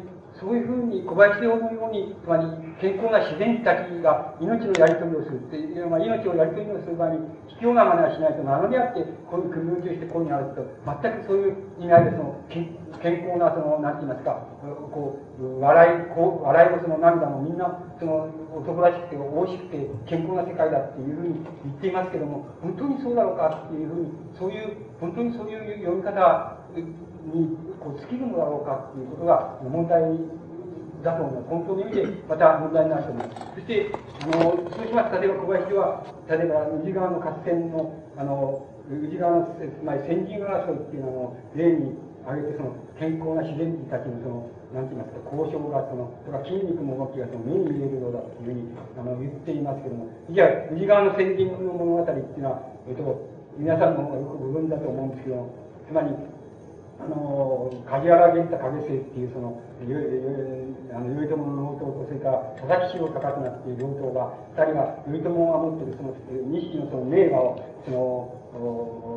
そういうふうに小林陵のように、つまり健康な自然たちが命のやり取りをするっていう、まあ、命をやり取りをする場合に、必要なまねはしないと名乗り合って、こういう組み打ちをしてこういうにあると、全くそういう意味合いで、その、健康な、その、なんて言いますか、こう、笑い、こう、笑いもその涙もみんな、その、男らしくて、大しくて、健康な世界だっていうふうに言っていますけども、本当にそうだろうかっていうふうに、そういう、本当にそういう読み方にこう尽きるのだろうかっていうことが問題だと思います。本当の意味でまた問題になると思います。そして、あの、そうします、例えば小林は、例えば宇治川の合戦の、あの、宇治川の、つまり先人争いっていうのを例に挙げて、その健康な自然人たちのその、なんて言いますか、交渉がその、とか筋肉の動きがその目に見えるようだっていうふうにあの言っていますけども、じゃあ、宇治川の先人の物語っていうのは、えっと、皆さんの方がよくご存知だと思うんですけどつまり、あの、梶原源太影生っていう、その、あの、頼朝の老頭と、それから佐々木城高綱っていう両党が、二人が、頼朝が持ってる、その、錦のその名画を、その、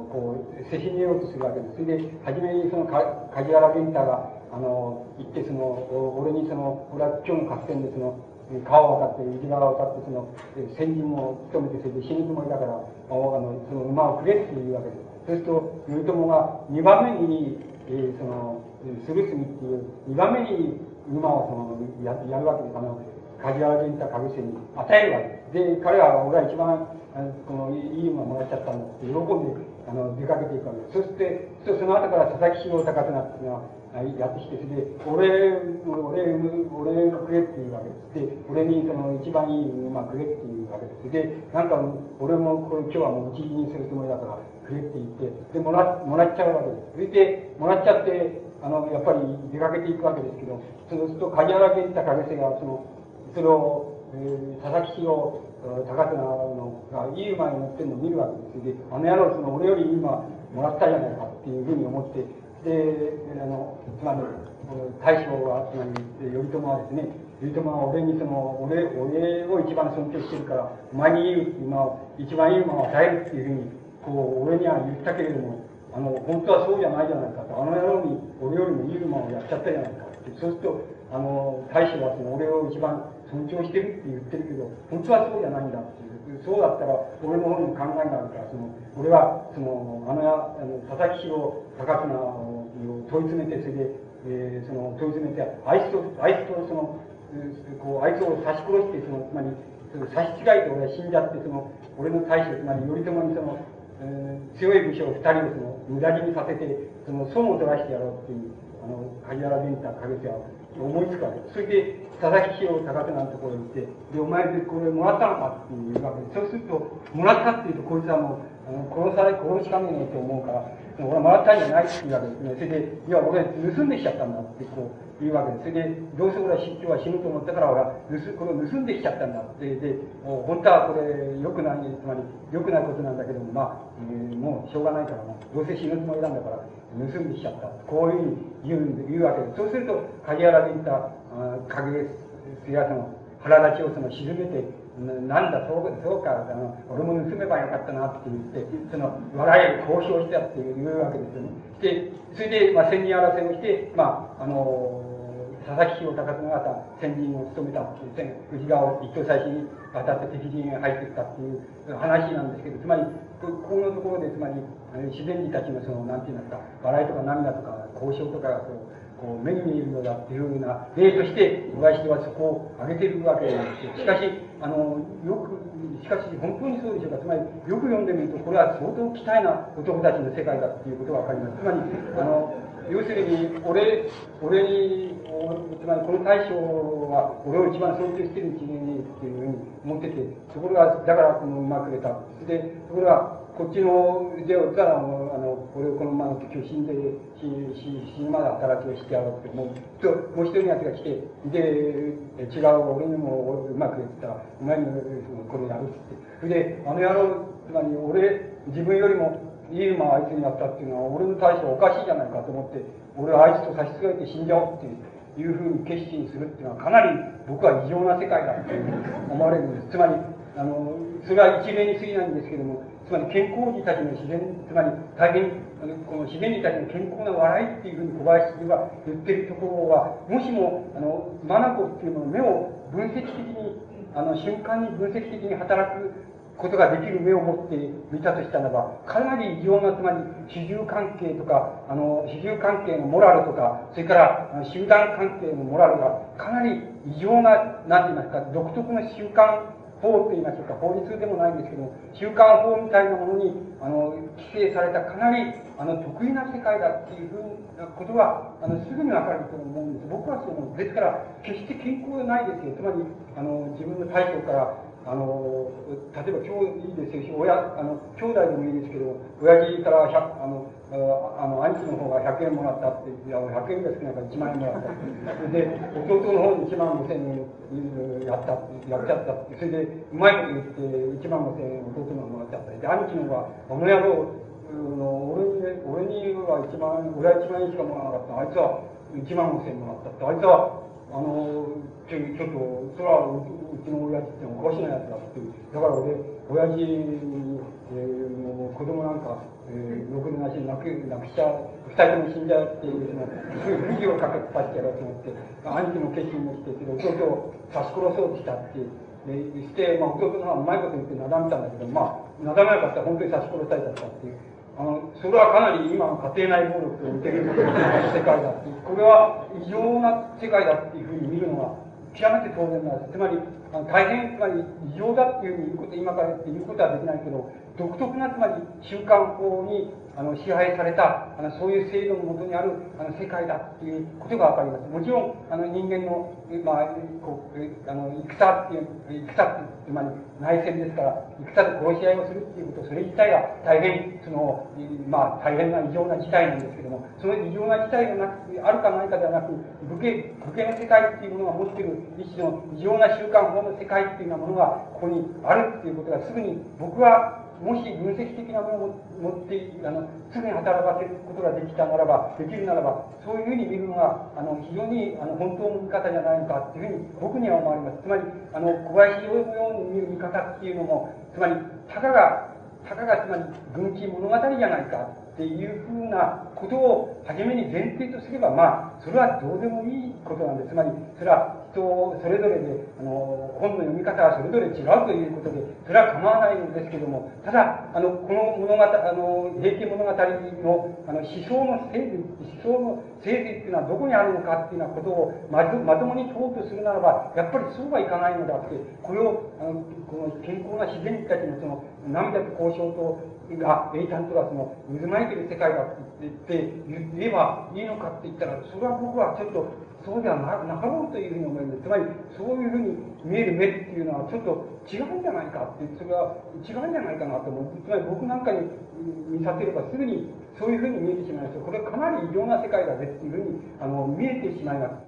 こう、せしめようとするわけです。それで、初めにその、梶原源太が、あの、行って、その、俺にその、俺は今日の合戦でその、川を渡って、内側を渡って、その、先人を務めて、それで死ぬつもりだから、あの、その馬をくれっていうわけです。そうすると、頼朝が2番目に、えー、その、するすみっていう2番目に馬をそのややるわけです。あの、梶原源太影瀬に与えるわけで。で、彼は俺は一番、このいい馬もらっちゃったんだって喜んで、あの、出かけていくわけです。そして、そその後から佐々木四郎高綱っていうのは、やってきて、それで、俺、俺、俺くれっていうわけです。で、俺にその一番いい馬くれっていうわけです。で、なんか、俺もこれ今日はもう打ちにするつもりだから、くれって言って、で、もら、もらっちゃうわけです。それで、もらっちゃって、あの、やっぱり出かけていくわけですけど、そうすると、梶原源太影瀬が、その、それを、えー、佐々木氏を、高くなのが、いい馬に乗ってるのを見るわけです。で、あの野郎、その、俺よりいい馬もらったじゃないかっていうふうに思って、で、あの、つまり、大将は、つまり、頼朝はですね、頼朝は俺にその、俺、俺を一番尊敬してるから、お前にいい馬を、一番いい馬を与えるっていうふうに、こう、俺には言ったけれども、あの、本当はそうじゃないじゃないかと。あの野郎に、俺よりもいい馬をやっちゃったじゃないかって。そうすると、あの、大将はその、俺を一番尊重してるって言ってるけど、本当はそうじゃないんだっていう。そうだったら、俺の方に考えがあるから、その、俺は、その、あの、あの佐々木を高綱を問い詰めて、それで、えー、その、問い詰めて、あいつと、あいつと、その、こう、あいつを刺し殺して、その、つまり、その刺し違いで俺は死んじゃって、その、俺の大将、つまり頼朝にその、強い武将二人をその、無駄死にさせて、その、損を取らしてやろうっていう、あの、梶原玄太影手は思いつくわけです。それで、佐々木宏高手のところに行って、で、お前でこれもらったのかっていうわけで、そうすると、もらったっていうと、こいつはもう、あの殺され、殺しかねえと思うから、俺はもらったん。じゃないっていうわけですね。それで、いや、俺盗ん。できちゃったん。だって、こう、いうわけです。それで、どうせ俺は今日は死ぬと思ったから、俺は盗、これを盗んできちゃったんだって。で、もう本当はこれ、良くない、つまり、良くないことなんだけども、まあ、えー、もうしょうがないから、もう、どうせ死ぬつもりなんだから、盗んできちゃった。こういうふうに言う言うわけです。そうすると、梶原で言った、影すやその、腹立ちをその沈めて、なんだ、そうそうか、あの、俺も盗めばよかったなって言って、その、笑いを交渉したっていうわけですよね。で、それで、まあ、千人争いをして、まあ、あの、佐々木氏を高津方、先人を務めたっていう、藤川を一等最初に渡って敵陣へ入ってきたっていう話なんですけど、つまり、ここのところで、つまり、自然人たちのその、なんていうんですか、笑いとか涙とか、交渉とかがこう、こう目に見えるのだっていうふうな例として小林はそこを挙げているわけなんですよ。しかし、あの、よく、しかし本当にそうでしょうか。つまり、よく読んでみると、これは相当期待な男たちの世界だっていうことがわかります。つまり、あの、要するに、俺、俺に、つまりこの大将は、俺を一番尊敬してる一年にっていうふうに思ってて、ところが、だからこのうまくれた。で、ところが、こっちの腕を打ったら、あの、俺をこのまま今日死んで、死死ぬまで働きをしてやろうって、もう、と、もう一人のやつが来て、で、違う、俺にもうまくやったら、お前にもこれやるって。で、あの野郎、つまり俺、自分よりもいい馬をあいつにやったっていうのは、俺の大将おかしいじゃないかと思って、俺はあいつと差し支えて死んじゃおうっていうふうに決心するっていうのは、かなり僕は異常な世界だって思われるんです。つまり、あの、それは一例に過ぎないんですけども、つまり健康児たちの自然、つまり大変、この自然児たちの健康な笑いっていうふうに小林が言ってるところは、もしも、あの、マナコっていうのの目を分析的に、あの、瞬間に分析的に働くことができる目を持って見たとしたならば、かなり異常な、つまり、主従関係とか、あの、主従関係のモラルとか、それから、集団関係のモラルが、かなり異常な、なんて言いますか、独特の習慣法と言いましょうか、法律でもないんですけども、習慣法みたいなものに、あの、規制されたかなり、あの、得意な世界だっていうふうなことは、あの、すぐにわかると思うんです。僕はそう思う。ですから、決して健康はないですよ。つまり、あの、自分の大将から、あの、例えば今日いいですよ、親、あの、兄弟でもいいですけど、親父から、あの、あの、兄貴の方が100円もらったって、いや、100円が少ないから1万円もらった。で、弟の方に1万5千円やった、やっちゃったってそれで、うまいこと言って、1万5千円弟の方もらっちゃった。で、兄貴の方が、あの野郎、の俺に、俺には1万円、俺は1万円しかもらわなかった。あいつは1万5千円もらったって。あいつは、あの、ちょちょっと、それはうちの親父っておかしなやつだって。だから俺、親父に、えー、もう子供なんか、えー、ろくなし亡く、亡くしちゃ、二人とも死んじゃうっていう、その、すぐ不義をかけさせてやろうと思って、兄貴も決心もして、弟を刺し殺そうとしたって、で、して、まあ、弟の方はうまいこと言ってなだめたんだけど、まあ、なだめなかったら本当に刺し殺されちゃったっていう。あの、それはかなり今の家庭内暴力と似てる世界だって。これは異常な世界だっていうふうに見るのが極めて当然なんです。つまり、あの大変、つまり異常だっていうふうに言うこと、今から言うことはできないけど、独特なつまり習慣法にあの支配されたあのそういう制度のもとにあるあの世界だっていうことがわかります。もちろんあの人間の、まあ、こうあの戦っていう戦ってつまり内戦ですから戦で殺し合いをするっていうことそれ自体が大変そのまあ大変な異常な事態なんですけどもその異常な事態がなくあるかないかではなく武家武家の世界っていうものが持っている一種の異常な習慣法の世界っていうようなものがここにあるっていうことがすぐに僕はもし分析的なものを持ってあのすぐに働かせることができたならばできるならばそういうふうに見るのがあの非常にあの本当の見方じゃないのかっていうふうに僕には思われます。つまりあの小林洋のように見る見方っていうのもつまりたかがたかがつまり軍記物語じゃないかっていうふうなことを初めに前提とすればまあそれはどうでもいいことなんですつまりそれは人それぞれで、あの、本の読み方はそれぞれ違うということで、それは構わないのですけども、ただ、あの、この物語、あの、平家物語の、あの、思想の性質、思想の性質っていうのはどこにあるのかっていうようなことをまとまともに問うとするならば、やっぱりそうはいかないのであって、これを、あの、この健康な自然たちのその、涙と交渉と、が、栄誕とかその、渦巻いてる世界だって言って言えばいいのかって言ったら、それは僕はちょっと、そうではなかろうというふうに思います。つまり、そういうふうに見える目っていうのはちょっと違うんじゃないかって、それは違うんじゃないかなと思う。つまり僕なんかに見させればすぐにそういうふうに見えてしまいますこれはかなり異常な世界だぜっていうふうにあの見えてしまいます。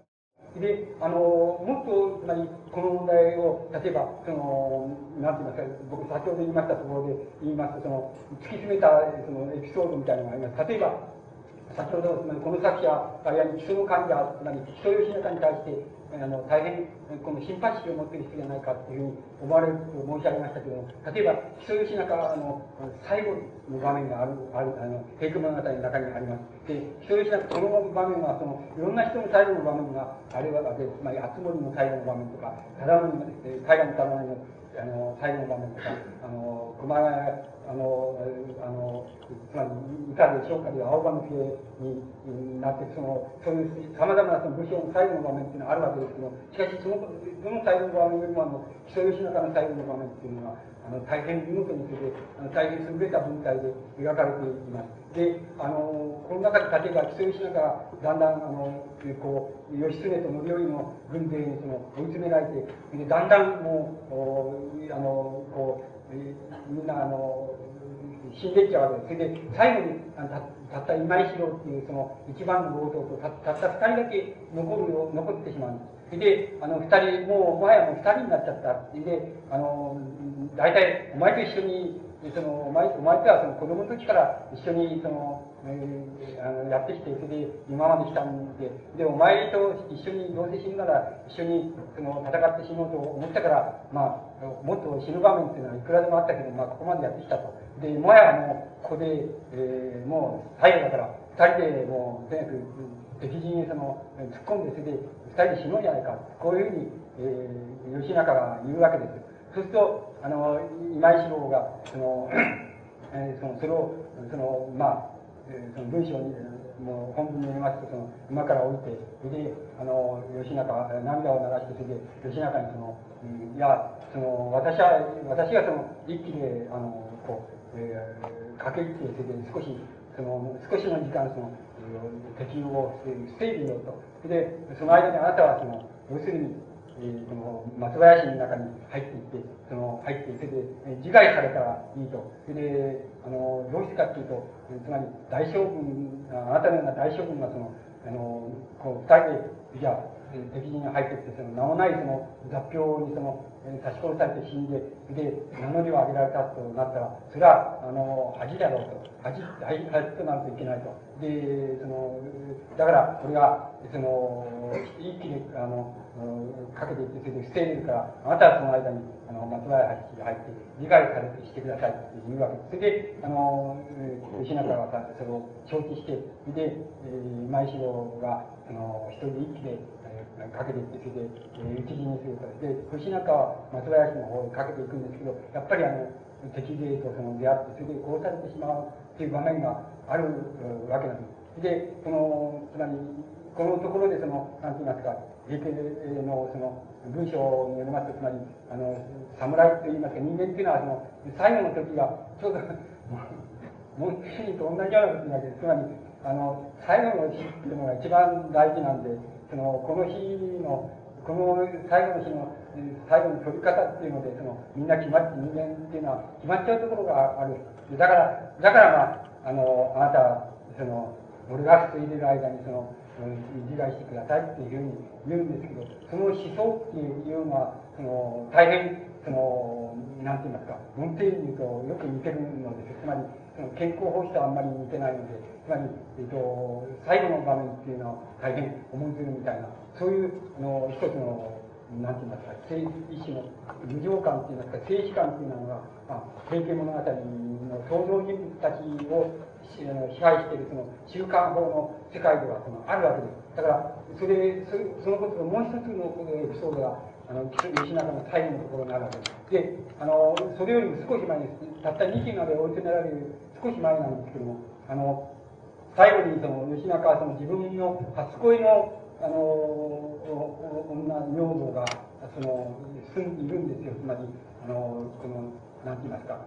で、あの、もっと、つまり、この問題を、例えば、その、なんて言いますか、僕先ほど言いましたところで言いますと、その、突き詰めた、その、エピソードみたいなのがあります。例えば、先ほど、この作者、あるいは基礎の患者、つまり基礎吉中に対して、あの、大変、このシンパシーを持っている人じゃないかっていうふうに思われると申し上げましたけども、例えば、基礎吉中の最後の場面がある、ある、あの、平家物語の中にあります。で、基礎吉中、この場面は、その、いろんな人の最後の場面があれは、で、つまり、熱森の最後の場面とか、忠則の、海岸の忠則の、あの、最後の場面とか、あの、熊谷、あの、あの、つまり、以下でしょうかで青葉の系になって、その、そういう様々なその武将の最後の場面っていうのはあるわけですけど、しかしその、その最後の場面よりも、あの、木曽義仲の最後の場面っていうのは、あの、大変見事にしてて、あの、大変優れた文体で描かれています。で、あの、この中で例えば木曽義仲がだんだん、あの、こう、義経と範頼の軍勢にその追い詰められて、で、だんだんもう、あの、こう、みんな、あの、死んでっちゃうわけです。それで、最後にたたった今井四郎っていうその一番の強盗とたたった二人だけ残るよ残ってしまうんです。で、あの、二人、もう、もはやもう二人になっちゃった。で、あの、大体、お前と一緒に、その、お前、お前とはその子供の時から一緒に、その、えー、あのやってきて、それで今まで来たんで、で、お前と一緒に、どうせ死ぬなら、一緒に、その、戦って死のうと思ったから、まあ、もっと死ぬ場面っていうのはいくらでもあったけど、まあ、ここまでやってきたと。で、もはやもう、ここで、えー、もう、最後だから、二人でもう、とにかく、敵陣にその、突っ込んで、それで、二人で死のうじゃないか。こういうふうに、えー、吉中が言うわけです。そうすると、あの、今井四郎が、その、えー、その、それを、その、まあ、えー、その文章に、もう本文によりますと、その、馬から降りて、それで、あの、吉中、涙を流して、それで、吉中にその、うん、いや、その、私は、私がその、一気で、あの、こう、えー、駆け入って、それで少し、その、少しの時間、その、適用をしているよと。で、その間にあなたはその、要するに、えー、その松林の中に入っていって、その入っていってで、え自害されたらいいと。それで、あの、どうしてかっていうと、つまり大将軍、あなたのような大将軍がその、あの、こう、二人で、じゃあ、敵陣に入ってきて、その名もないその雑表にその、え刺し殺されて死ん。で、で、名乗りを上げられたとなったら、それは、あの、恥だろうと。恥、恥、恥となるといけないと。で、その、だから、これが、その、一気に、あの、かけていって、それで捨てれるから、あなたはその間に、あの、松原橋に入って、理解されてしてくださいっていうわけです。それで、あの、吉中はさ、それを承知して、で、えー、前城が、あの、一人一気で、かけていって、それで、えー、討ち死にすると。で、吉中は松林の方にかけていくんですけど、やっぱりあの、敵勢とその出会って、それで殺されてしまうっていう場面があるわけなんです。で、その、つまり、このところでその、なんて言いますか、平のその文章によりますと、つまり、あの、侍と言いますか、人間っていうのは、その、最後の時が、ちょうど、もう、死にと同じような時なわけです。つまり、あの、最後の日っていうのが一番大事なんで、その、この日の、この最後の日の、最後の取り方っていうので、その、みんな決まって、人間っていうのは決まっちゃうところがある。だから、だからまあ、あの、あなた、その、俺が捨て入れる間に、その、自害してくださいっていうふうに言うん。ですけど、その思想っていうのは、その、大変、その、なん。て言いますか、文定に言うとよく似てるのです。つまり、その健康法師とあん。まり似てないので、つまり、えっと、最後の場面っていうのは大変思いずるみたいな、そういうの一つの、なん。て言いますか、一種の無常感って言いますか、静止感っていうのが、まあ、平家物語の登場人物たちを支配しているその習慣法の世界ではそのあるわけです。だから、それ、そのことともう一つのエピソードが、あの、吉中の最後のところにあるわけです。で、あの、それよりも少し前です。たった2期まで追い詰められる少し前なんですけども、あの、最後にその吉中はその自分の初恋のあの女女房がその住んでいるんですよつまりあのこの何て言いますか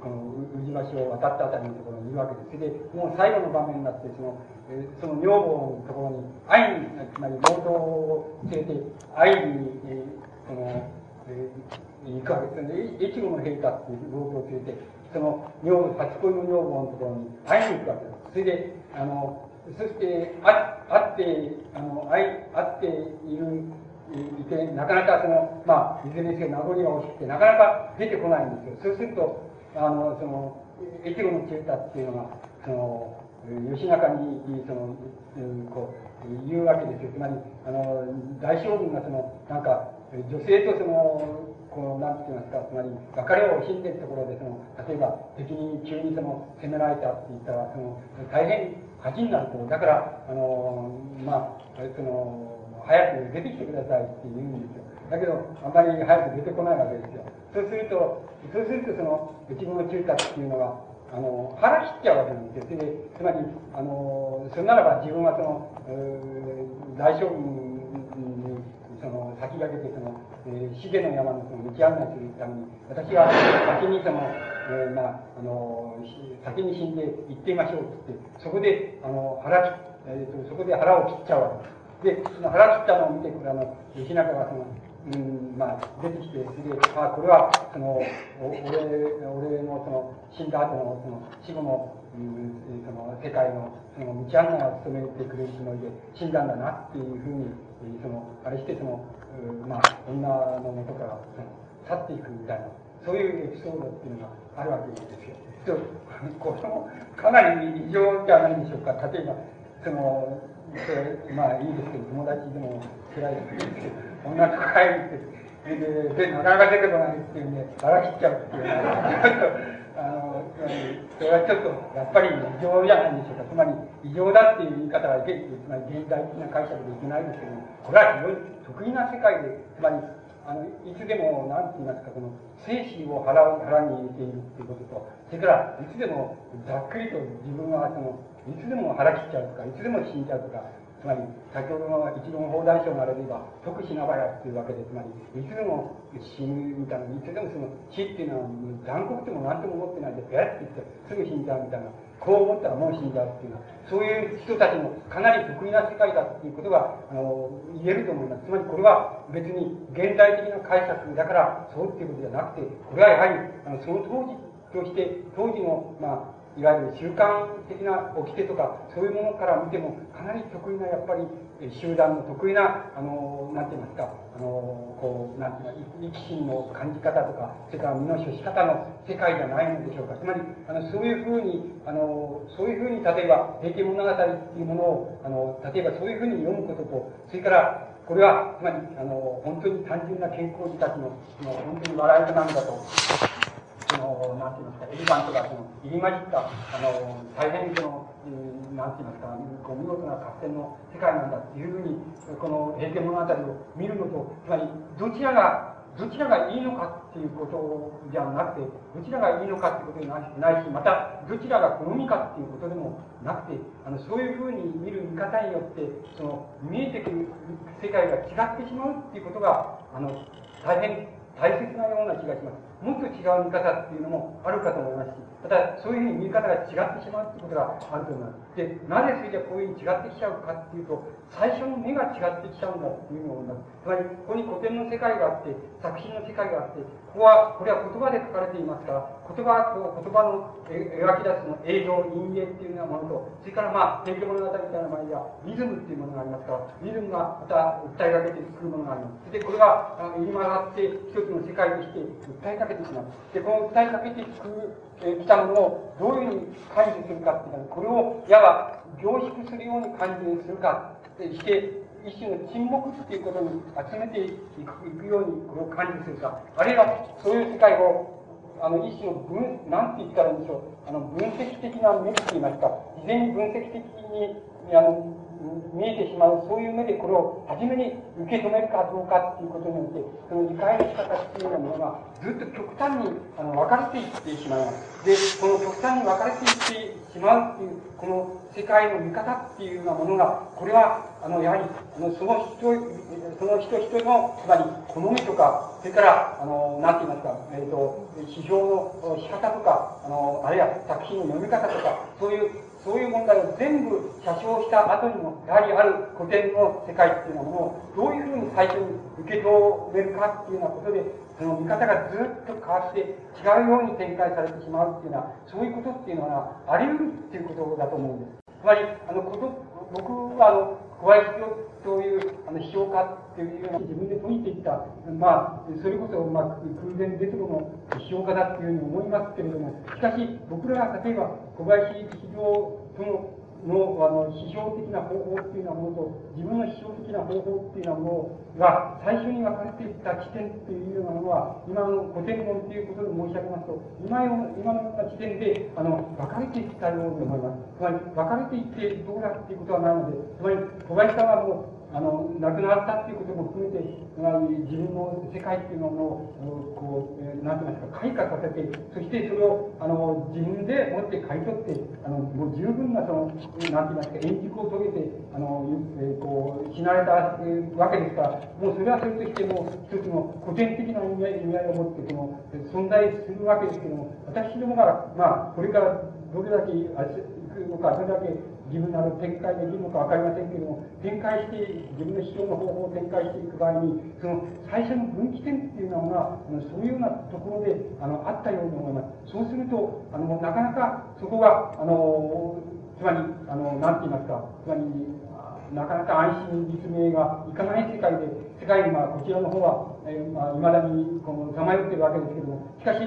この宇治橋を渡ったあたりのところにいるわけです。それで、もう最後の場面になって、その、えその女房のところに、会いに、つまり冒頭を連れて、会いに、えその、えー、行くわけですね。越後の陛下っていう冒頭を連れて、その女房、初恋の女房のところに会いに行くわけです。それで、あの、そして、あ、会って、あの、会い、会っている、いて、なかなかその、まあ、いずれにせよ名残が欲しくて、なかなか出てこないんですよ。そうすると、あの、その、越後の中太っていうのが、その、吉中に、その、こう、言うわけですよ。つまり、あの、大将軍がその、なんか、女性とその、この、なんて言いますか、つまり、別れを惜しんでるところで、その、例えば、敵に急にその、攻められたって言ったら、その、大変恥になると、だから、あの、まあ、その、早く出てきてくださいって言うんですよ。だけど、あんまり早く出てこないわけですよ。そうすると、そうすると、その、内子の中華っていうのは、あの、腹切っちゃうわけなんですよ。で、つまり、あの、それならば自分はその、大将軍に、その、先駆けて、その、えー、重の山のその道案内するために、私は先にその、えー、まあ、あの、先に死んで行ってみましょうって言って、そこで、あの、腹切、えーと、そこで腹を切っちゃうわけです。で、その腹切ったのを見て、これあの、吉中がその、うん、まあ、出てきて、それで、あ、これは、その、俺、俺のその、死んだ後の、その、死後の、うん、その、世界の、その、道案内を務めてくれるつもりで死んだんだなっていうふうに、その、あれして、その、まあ、女の元からその去っていくみたいな、そういうエピソードっていうのがあるわけですよ。これもかなり異常じゃないでしょうか。例えば、その、まあいいですけど、友達でも辛いですけど、女と帰るって、で、で、なかなか出てこないっていうんで、腹切っちゃうっていうの、あの、それはちょっと、やっぱり異常じゃないんでしょうか。つまり、異常だっていう言い方は、つまり現代的な解釈でいけないですけども、これは非常に得意な世界で、つまり、あの、いつでも、なんて言いますか、この、精神を腹腹に入れているっていうことと、それから、いつでも、ざっくりと自分は、その、いつでも腹切っちゃうとか、いつでも死んじゃうとか、つまり、先ほどの一論砲弾賞があれば、特しながらっていうわけで、つまり、いつでも死ぬみたいな、いつでもその死っていうのは残酷でも何とも思ってないで、ペアって言ってすぐ死んじゃうみたいな、こう思ったらもう死んじゃうっていうのは、そういう人たちのかなり得意な世界だっていうことが、あの、言えると思います。つまりこれは別に現代的な解釈だからそうっていうことじゃなくて、これはやはり、あの、その当時として、当時の、まあ、いわゆる習慣的な掟とか、そういうものから見ても、かなり得意な、やっぱり、集団の得意な、あの、なんて言いますか、あの、こう、なんていうか、生き心の感じ方とか、それから身の処し方の世界じゃないのでしょうか。つまり、あの、そういうふうに、あの、そういうふうに、例えば、平家物語っていうものを、あの、例えばそういうふうに読むことと、それから、これは、つまり、あの、本当に単純な健康児たちの、の本当に笑いなんだと。その、なんて言いますか、エリバントがその、入り混じった、あの、大変その、うん、なんて言いますか、こう見事な合戦の世界なんだっていうふうに、この平家物語を見るのと、つまり、どちらが、どちらがいいのかっていうことじゃなくて、どちらがいいのかっていうことにないし、また、どちらが好みかっていうことでもなくて、あの、そういうふうに見る見方によって、その、見えてくる世界が違ってしまうっていうことが、あの、大変大切なような気がします。もっと違う見方っていうのもあるかと思いますし、またそういうふうに見方が違ってしまうってことがあると思います。で、なぜそれじゃこういうふうに違ってきちゃうかっていうと、最初の目が違ってきちゃうんだっていうふうに思います。つまり、ここに古典の世界があって、作品の世界があって、ここは、これは言葉で書かれていますから、言葉と言葉の描き出すの映像、陰影っていうようなものと、それからまあ、天気物語みたいな場合には、リズムっていうものがありますから、リズムがまた訴えかけてくるものがあります。で、これが入り混ざって一つの世界として訴えかけてしまう。で、この訴えかけてきたものをどういうふうに感知するかっていうのは、これをいわば凝縮するように感じするか、して、一種の沈黙っていうことに集めていくようにこれを感じするか、あるいはそういう世界をあの一種の分、なんて言ったらいいんでしょう、あの分析的な目といいますか、事前に分析的にあの見えてしまう、そういう目でこれを初めに受け止めるかどうかっていうことによって、その理解の仕方っていうようなものが、ずっと極端にあの分かれていってしまいます。で、この極端に分かれていってしまうっていう、この世界の見方っていうようなものが、これは、あの、やはり、あのその人、その人一人の、つまり、好みとか、それから、あの、なんて言いますか、えっ、ー、と、批評の仕方とか、あの、あるいは作品の読み方とか、そういうそういう問題を全部写生した後にも、やはりある古典の世界っていうものを、どういうふうに最初に受け止めるかっていうようなことで、その見方がずっと変わって違うように展開されてしまうっていうのは、そういうことっていうのはあり得るっていうことだと思うんです。つまり、あの、こと、僕はあの、小林というあの批評家っていうような自分で解いていった、まあ、それこそ、まあ、空前絶後の批評家だっていうふうに思いますけれども、しかし、僕らが例えば小林非常とののあの批評的な方法っていうようなものと自分の批評的な方法っていうようなものが最初に分かれていった地点っていうようなものは今の古典論っていうことで申し上げますと今の今のような地点であの分かれていったように思いますつまり分かれていってどうだっていうことはないのでつまり小林さんはもうあの亡くなったっていうことも含めて自分の世界っていうのをこう何て言いますか開花させてそしてそれをあの自分で持って買い取ってあのもう十分なその何て言いますか円熟を遂げてあの、えー、こう死なれたわけですからもうそれはそれとしても一つの古典的な意味合い意味合いを持ってこの存在するわけですけども私どもがまあこれからどれだけあくのかどれだけ自分なる展開できるのか分かりませんけれども、展開して、自分の主張の方法を展開していく場合に、その最初の分岐点っていうのが、そういうようなところであのあったように思います。そうすると、あのなかなかそこが、あのつまり、あのなんて言いますか、つまり、なかなか安心実名がいかない世界で、世界にまあこちらの方は、えー、まあ、未だにこのさまよってるわけですけれども、しかし、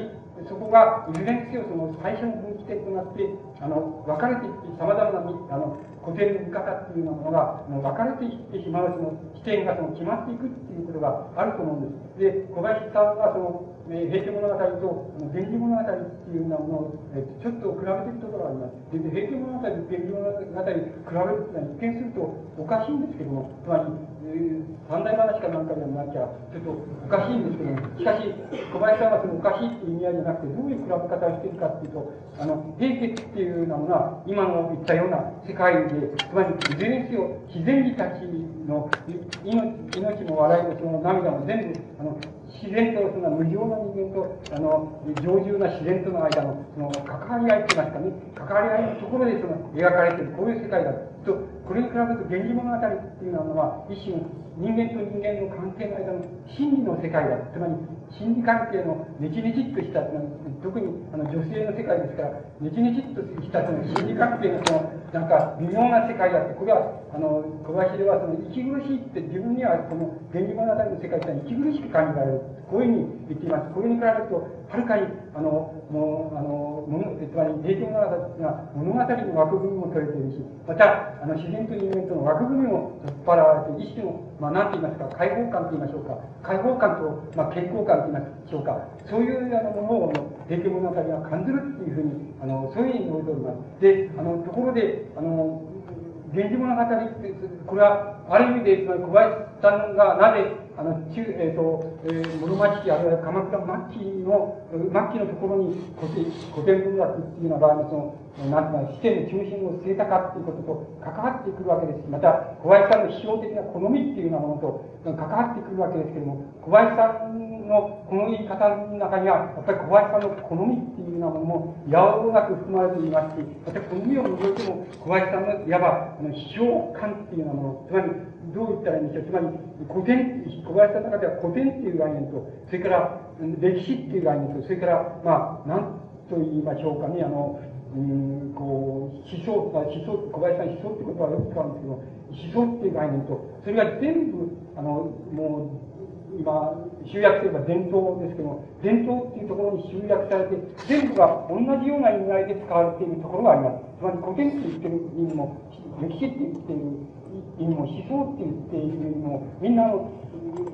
そこがいずれにせよその最初の分岐点となってあの分かれていってさまざまなあの古典の見方っていうようなものが分かれていってしまうその視点がその決まっていくっていうことがあると思うんです。で小林さんはそのえ平家物語と源氏物語っていうようなものを、えちょっと比べてるところがあります。で、平家物語と源氏物語比べるというのは一見するとおかしいんですけども、つまり、えー、三大話かなんかでもなきゃ、ちょっとおかしいんですけども、しかし、小林さんはそのおかしいっていう意味合いじゃなくて、どういう比べ方をしているかっていうと、あの、平家っていうようなものは、今の言ったような世界で、つまり、いずれにせよ、自然児たちの命命も笑いもその涙も全部、あの、自然とその無常な人間と、あの、常住な自然との間の、その、関わり合いって言いますかね、関わり合いのところでその、描かれている、こういう世界だと、これに比べると、源氏物語っていうのは、一種、人間と人間の関係の間の心理の世界だ。つまり、心理関係のねちねちっとした、特にあの女性の世界ですから、ねちねちっとしたその心理関係のその、なんか微妙な世界だって、これは、あの、小林ではその息苦しいって自分にはこの源氏物語の世界って息苦しく感じられる。こういうふうに言っています。これに比べると、はるかに、あの、もう、あの、もの、つまり、平家物語が物語の枠組みも取れているし、また、あの、自然と人間との枠組みも取っ払われて、一種の、まあ、なんて言いますか、解放感と言いましょうか。解放感と、まあ、健康感と言いましょうか。そういうあのものを、平家物語が感じるっていうふうに、あの、そういうふうに述べております。で、あの、ところで、あの、源氏物語って、これは、ある意味で、つまり小林さんがなぜ、あの、中、えっ、ー、と、えー、室町期、あるいは鎌倉末期の、末期のところに古典古典文学っていうような場合の、その、なんていうか、視点の中心を据えたかっていうことと関わってくるわけですし、また、小林さんの批評的な好みっていうようなものと関わってくるわけですけれども、小林さんのこの言い方の中には、やっぱり小林さんの好みっていうようなものも、やおなく含まれていますし、また好みを除いても、小林さんのいわば、批評感っていうようなもの、つまり、どう言ったらいいんでしょう。つまり、古典、小林さんの中では古典っていう概念と、それから歴史っていう概念と、それから、まあ、なんと言いましょうかね、あの、うん、こう、思想、思想、小林さん思想って言葉はよく使うんですけど、思想っていう概念と、それが全部、あの、もう、今、集約すれば伝統ですけども、伝統っていうところに集約されて、全部が同じような意味合いで使われているところがあります。つまり古典って言ってる意味も、歴史って言ってる意味も、思想って言っている意味も、みんなの、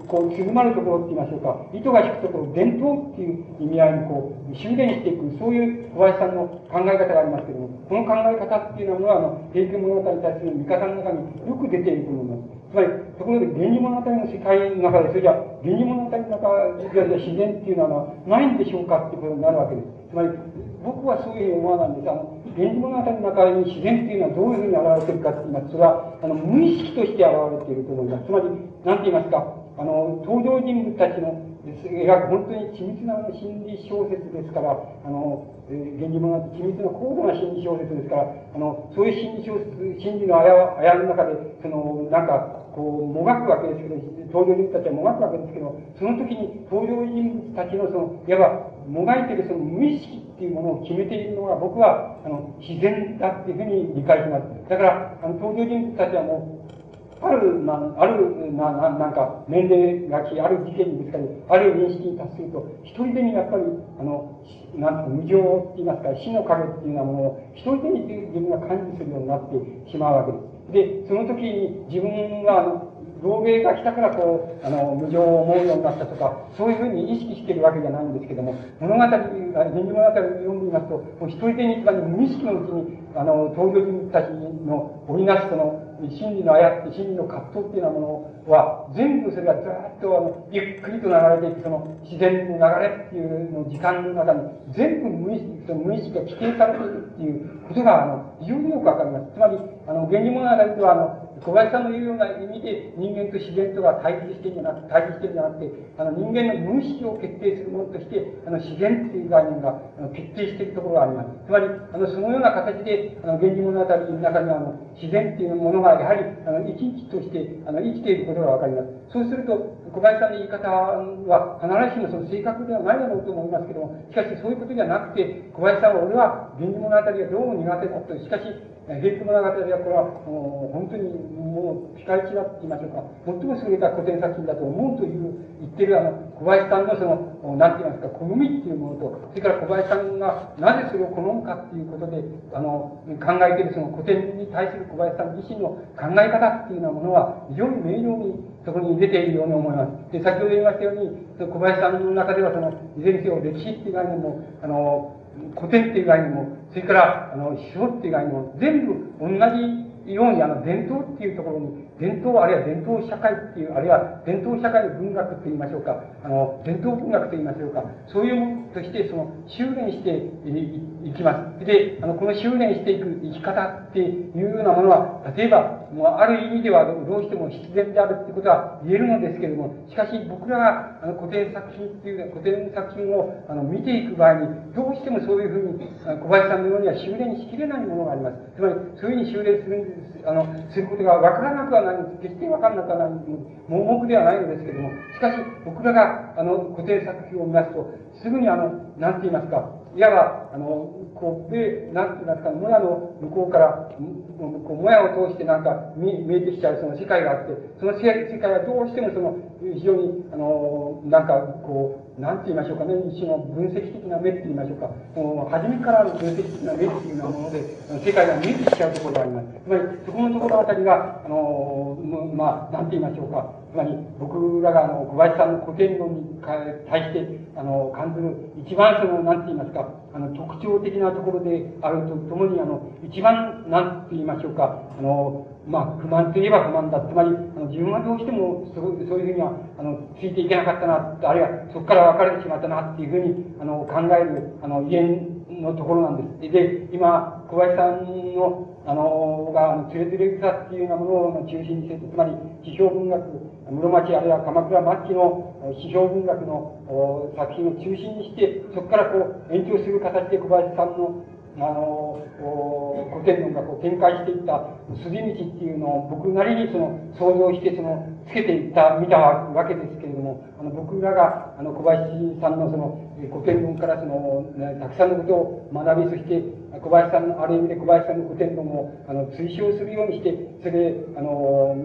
こう、つぐまるところって言いましょうか、糸が引くところ、伝統っていう意味合いにこう、修練していく、そういう小林さんの考え方がありますけども、この考え方っていうのは、あの、平家物語に対する見方の中によく出ていると思います。つまり、ところで、源氏物語の世界の中で、それじゃ、源氏物語の中で自然っていうのはないんでしょうかってことになるわけです。つまり、僕はそういうふうに思わないんです。あの、源氏物語の中に自然っていうのはどういうふうに現れてるかっていますと、それは、あの、無意識として現れていると思います。つまり、なんて言いますか、あの、登場人物たちの描く本当に緻密な心理小説ですから、あの、えー、源氏物語、緻密な高度な心理小説ですから、あの、そういう心理小説、心理のあや、あやの中で、その、なんか、こう、もがくわけですけど、登場人物たちはもがくわけですけど、その時に登場人物たちのその、いわば、もがいてるその無意識っていうものを決めているのが、僕は、あの、自然だっていうふうに理解します。だから、あの、登場人物たちはもう、ある、ま、ある、な、ななんか、年齢がき、ある事件にぶつかり、ある認識に達すると、一人でにやっぱり、あの、なん無常って言いますか、死の影っていうようなものを、一人でに自分が感じするようになってしまうわけです。で、その時に自分が、あの、老齢が来たからこう、あの、無常を思うようになったとか、そういうふうに意識してるわけじゃないんですけども、物語、源氏物語を読んでみますと、もう一人でに、つまり無意識のうちに、あの、登場人たちの織りなすその、心理のあやって真理の葛藤っていうようなものは、全部それがずっとあの、ゆっくりと流れていく、その自然の流れっていうの時間の中に、全部無意識、その無意識が規定されているっていうことが、あの、非常によくわかります。つまり、あの、源氏物語では、あの、小林さんの言うような意味で人間と自然とが対立してるんじゃなくて、対立してじゃなくて、あの人間の無意識を決定するものとして、あの自然っていう概念があの決定しているところがあります。つまり、あのそのような形で、あの源氏物語の中にはあの自然っていうものがやはりあの生き生きとしてあの生きていることが分かります。そうすると、小林さんの言い方は必ずしもその正確ではないだろうと思いますけども、しかしそういうことじゃなくて、小林さんは俺は源氏物語がどうも苦手だと、しかし、平家物語はこれはもう本当にもうピカイチだって言いましょうか、最も優れた古典作品だと思うという言ってるあの小林さんのその、なんて言いますか、好みっていうものと、それから小林さんがなぜそれを好むかっていうことで、あの、考えているその古典に対する小林さん自身の考え方っていうようなものは、非常に明瞭にそこに出ているように思います。で、先ほど言いましたように、小林さんの中ではその、いずれにせよ歴史っていう概念も、あの、古典っていう概念も、それから、あの、思想っていう概念も、全部同じように、あの、伝統っていうところに伝統あるいは伝統社会っていう、あるいは伝統社会の文学と言いましょうか、あの、伝統文学と言いましょうか、そういうものとして、その、修練していっきます。で、あの、この修練していく生き方っていうようなものは、例えば、もうある意味ではどうしても必然であるってことは言えるのですけれども、しかし僕らがあの古典作品っていう、古典作品をあの見ていく場合に、どうしてもそういうふうに、小林さんのようには修練しきれないものがあります。つまり、そういうふうに修練するんです、あの、することがわからなくはないんです。決してわからなくはないんです、盲目ではないのですけれども、しかし、僕らが、あの、古典作品を見ますと、すぐにあの、なんて言いますか、いわば、あの、こう、で、なんて言いますか、もやの向こうから、こう、もやを通してなんか見見えてきちゃうその世界があって、その世界はどうしてもその、非常に、あの、なんか、こう、なんて言いましょうかね、一種の分析的な目って言いましょうか、その初めからの分析的な目っていうようなもので、世界が見えてきちゃうところがあります。つまり、そこのところあたりが、あの、まあ、なんて言いましょうか、つまり、僕らが、あの、小林さんの古典論に対して、あの、感じる、一番その、なんて言いますか、あの、特徴的なところであるとともに、あの、一番、なんて言いましょうか、あの、まあ、不満といえば不満だ。つまり、あの自分はどうしてもそう、そういうふうには、あの、ついていけなかったな、あるいはそこから別れてしまったな、っていうふうに、あの、考える、あの、家のところなんです。で、今、小林さんの、あの、が、つれづれ草っていうようなものを中心にして、つまり、批評文学、室町あるいは鎌倉末期の批評文学の作品を中心にして、そこからこう、延長する形で小林さんのあの、古典文学を展開していった筋道っていうのを僕なりにその想像してそのつけていった、見たわけですけれども、あの僕らがあの小林さんのその古典論からその、ね、たくさんのことを学び、そして小林さんの、ある意味で小林さんの古典論をあの推奨するようにして、それで、あの、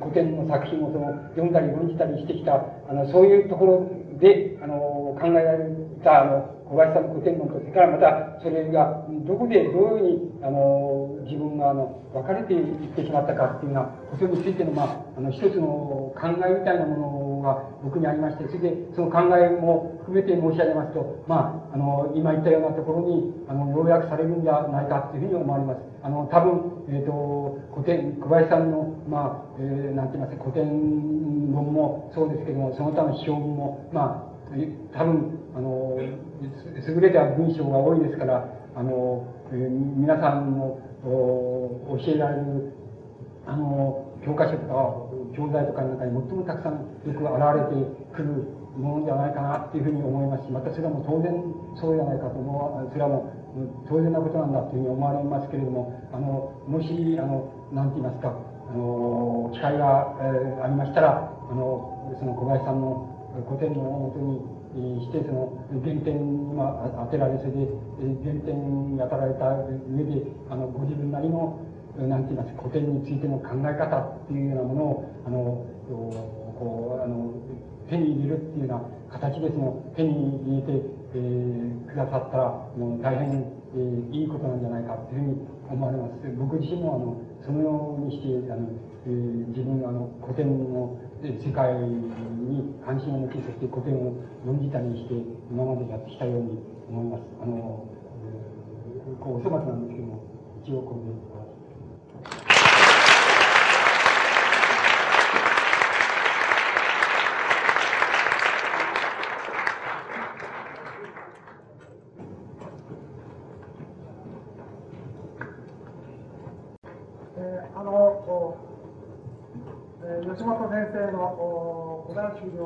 古典の作品をその読んだり論じたりしてきた、あの、そういうところで、あの、考えられた、あの、小林さんの古典論と、それからまた、それが、どこでどういうふうに、あの、自分が、あの、分かれていってしまったかっていうようなことについての、まあ、あの、一つの考えみたいなものが僕にありまして、それで、その考えも含めて申し上げますと、まあ、あの、今言ったようなところに、あの、要約されるんじゃないかというふうに思われます。あの、多分、えっ、ー、と、古典、小林さんの、まあ、えー、なんて言いますか、古典論もそうですけども、その他の批評も、まあ、多分、あの、優れた文章が多いですから、あの、えー、皆さんの教えられる、あの、教科書とか、教材とかの中に最もたくさんよく現れてくるものじゃないかなっていうふうに思いますし、またそれはもう当然そうじゃないかと思う、それはもう当然なことなんだというふうに思われますけれども、あの、もし、あの、なんて言いますか、あの、機会が、えー、ありましたら、あの、その小林さんの古典のもとに、してその原点に当てられそれで原点に当たられた上であのご自分なりのなんて言います古典についての考え方っていうようなものをあのこうあの手に入れるっていうような形でその手に入れて、えー、くださったらもう大変、えー、いいことなんじゃないかっていうふうに思われます。僕自身もあのそのようにしてあの、えー、自分のあの古典の世界に関心を向け、そして古典を論じたりして、今までやってきたように思います。あの、え、こう、お粗末なんですけども、一応これで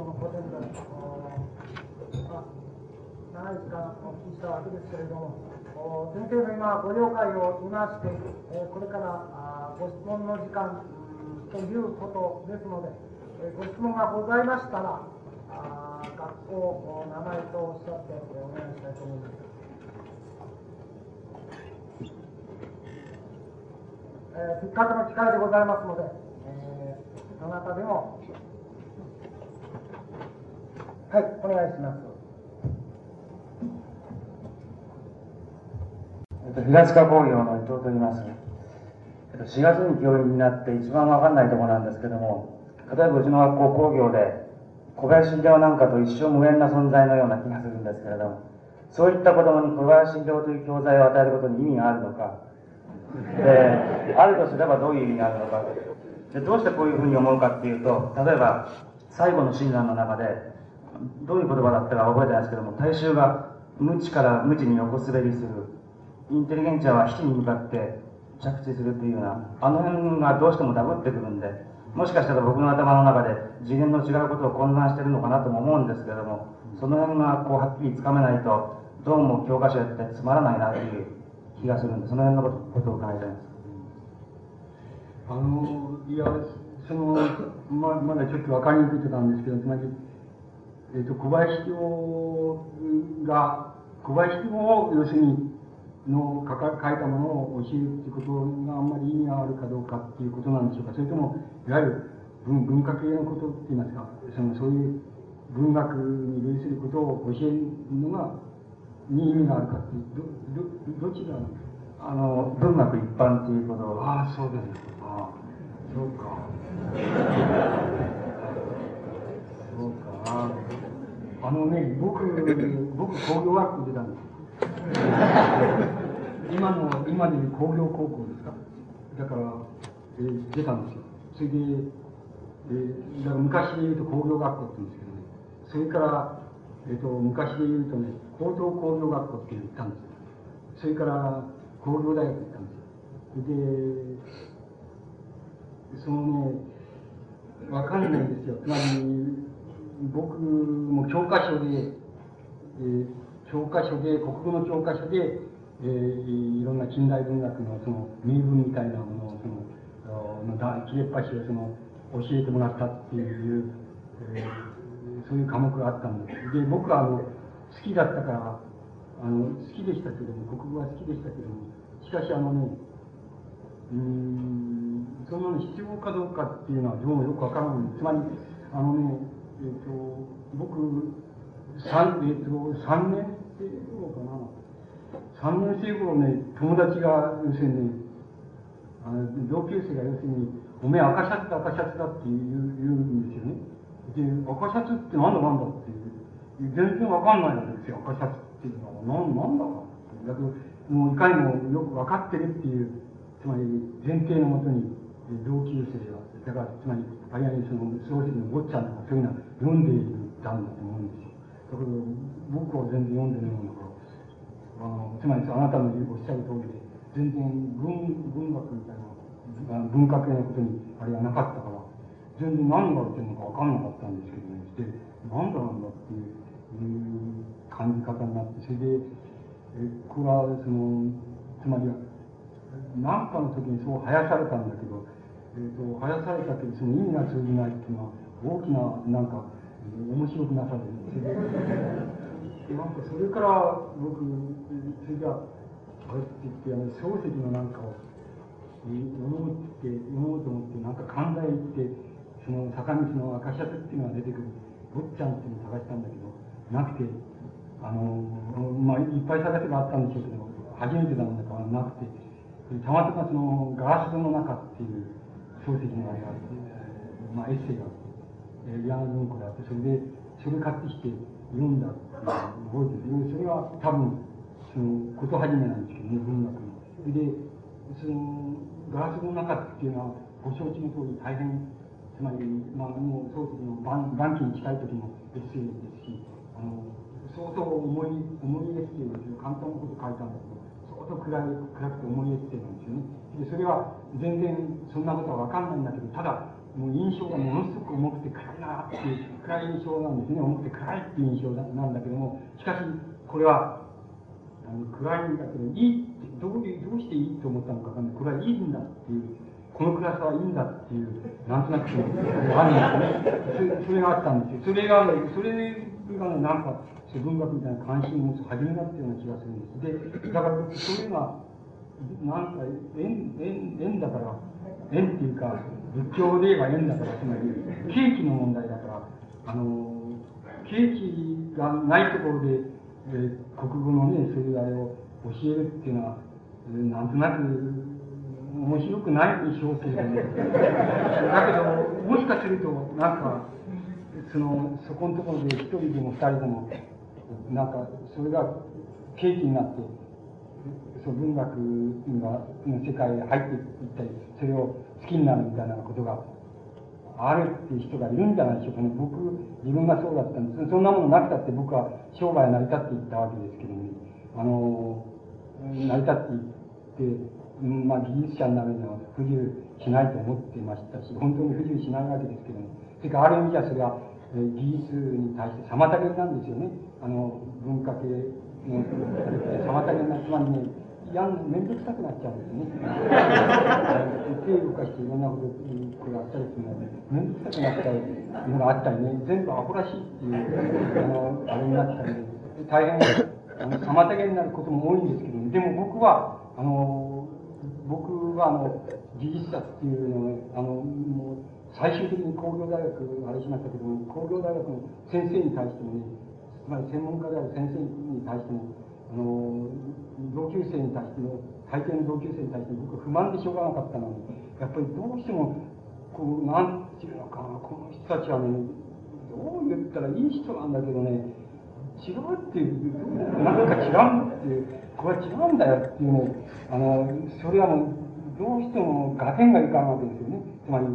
まあ、長い時間お聞きしたわけですけれども、先生の今、ご了解をいまして、えこれからご質問の時間ということですので、えご質問がございましたら、あ学校、名前とおっしゃってお願いしたいと思います。えー、せっかくの機会でございますので、えー、どなたでもはい、お願いします。えっと、東川工業の伊藤と言います。えっと、4月に教員になって一番わかんないところなんですけども、例えばうちの学校工業で、小林新郎なんかと一生無縁な存在のような気がするんですけれども、そういった子供に小林新郎という教材を与えることに意味があるのか、で、あるとすればどういう意味があるのか、でどうしてこういうふうに思うかっていうと、例えば、最後の診断の中で、どういう言葉だったか覚えてないですけども、大衆が無知から無知に横滑りする。インテリゲンチャーは基地に向かって着地するっていうような、あの辺がどうしてもダブってくるんで、もしかしたら僕の頭の中で次元の違うことを混乱してるのかなとも思うんですけども、その辺がこうはっきりつかめないと、どうも教科書やってつまらないなという気がするんで、その辺のことを伺いたいです？あの、いや、その、ままだちょっと分かりにくいとなんですけど、つまり、えっ、ー、と、小林教が、小林教を要するに、の書か書いたものを教えるっていうことがあんまり意味があるかどうかっていうことなんでしょうか。それとも、いわゆる文文化系のことって言いますか、そのそういう文学に類することを教えるのが、に意味があるかっていう、ど、ど、どちらあの、文学一般っていうことを。ああ、そうです。ああ、そうか。そうか。あのね、僕、僕工業学校出たんですよ。今の、今でいう工業高校ですか？だから、えー、出たんですよ。それで、えー、だから昔で言うと工業学校って言うんですけどね。それから、えっ、ー、と、昔で言うとね、高等工業学校って言ったんですよ。それから、工業大学行ったんですよ。で、そのね、わかんないんですよ。つまり、僕も教科書で、えー、教科書で、国語の教科書で、えー、いろんな近代文学のその名文みたいなものを、その、の切れっ端をその、教えてもらったっていう、えー、そういう科目があったんです。で、僕はあの、好きだったから、あの、好きでしたけども、国語は好きでしたけども、しかしあのね、うん、その必要かどうかっていうのはどうもよくわからない。つまり、あのね、えっ、ー、と、僕、三、えっ、ー、と、三年、生頃かな。3年生頃ね、友達が、要するに、あの同級生が要するに、おめえ赤シャツだ赤シャツだって言う言うんですよね。で、赤シャツってなんだなんだっていう。全然わかんないわけですよ、赤シャツっていうのは。なん、なんだかだけど、もういかにもよくわかってるっていう、つまり前提のもとに、同級生が、だから、つまり、あるいはその、漱石の坊ちゃんとかそういうのは読んでいたんだと思うんですよ。だけど、僕は全然読んでないものだから、あの、つまりあなたのおっしゃる通りで、全然文、文学みたいな、文化系のことにあれがなかったから、全然何が言ってるのか分かんなかったんですけどね、して、なんだなんだっていういう感じ方になって、それで、えこれはその、つまり、何かの時にそう生やされたんだけど、えーと、生やされたけどその意味が通じないっていうのは大きななんか面白くなされるそれでなんかそれから僕それじゃあれって言ってあの漱石のなんかを読もうって読もうと思ってなんか寛大行ってその坂道の赤シャツっていうのが出てくる坊ちゃんっていうのを探したんだけどなくてあのまあいっぱい探せばあったんでしょうけど初めてだもんだからなくて。たまたまそのガラス戸の中っていう漱石のあれがあって、まあ、エッセイがあって、えー、矢野文庫であって、それで、それ買ってきて読んだっていう覚えてる。それは多分、その、こと始めなんですけどね、文学の。で、その、ガラスの中っていうのは、ご承知の通り大変、つまり、まあ、もう漱石の晩晩期に近い時のエッセイですし、あの、相当重い、重いエッセイですよ。簡単なこと書いたんだけど、相当暗い、暗くて重いエッセイなんですよね。でそれは全然そんなことは分かんないんだけどただもう印象がものすごく重くて暗いなっていう暗い印象なんですね。重くて暗いっていう印象なんだけどもしかしこれはあの暗いんだけどいいってどういうどうしていいと思ったのか分かんない。これはいいんだっていうこの暗さはいいんだっていうなんとなくそのあるんですね。それがあったんですよ。それがそれがねなんか文学みたいな関心を持つ始めだったような気がするんです。でだからそういうのはなんか縁縁縁だから縁っていうか仏教で言えば縁だからつまり景気の問題だからあの景気がないところで、え、国語のねそういうあれを教えるっていうのは、え、なんとなく面白くないでしょうけれども。だけどもしかするとなんかそのそこのところで一人でも二人でもなんかそれが景気になってそう文学の世界へ入っていったりそれを好きになるみたいなことが。あるっていう人がいるんじゃないでしょうかね。僕自分がそうだったんです。そんなものなくたって僕は商売成り立っていったわけですけどねあの成り立っていって、まあ、技術者になるのは不自由しないと思ってましたし本当に不自由しないわけですけどもそれからある意味じゃそれは技術に対して妨げなんですよね。あの文化系の妨げなつまりねやん、めんどくさくなっちゃうんですね。手動かしていろんなことこれやったりするので、めんどくさくなっちゃうのがあったりね、全部アホらしいっていう、あの、あれになったり、大変、あの、妨げになることも多いんですけど、でも僕は、あの、僕はあの、技術者っていうのを、あの、もう、最終的に工業大学、あれしましたけども、工業大学の先生に対してもね、つまり専門家である先生に対しても、あの、同級生に対しての、大抵の同級生に対して僕は不満でしょうがなかったのに、やっぱりどうしても、こう、なんていうのかな、この人たちはね、どう言ったらいい人なんだけどね、違うっていう、なんか違うっていう、これは違うんだよっていうね、あの、それはもう、どうしても合点がいかんわけですよね。つまり、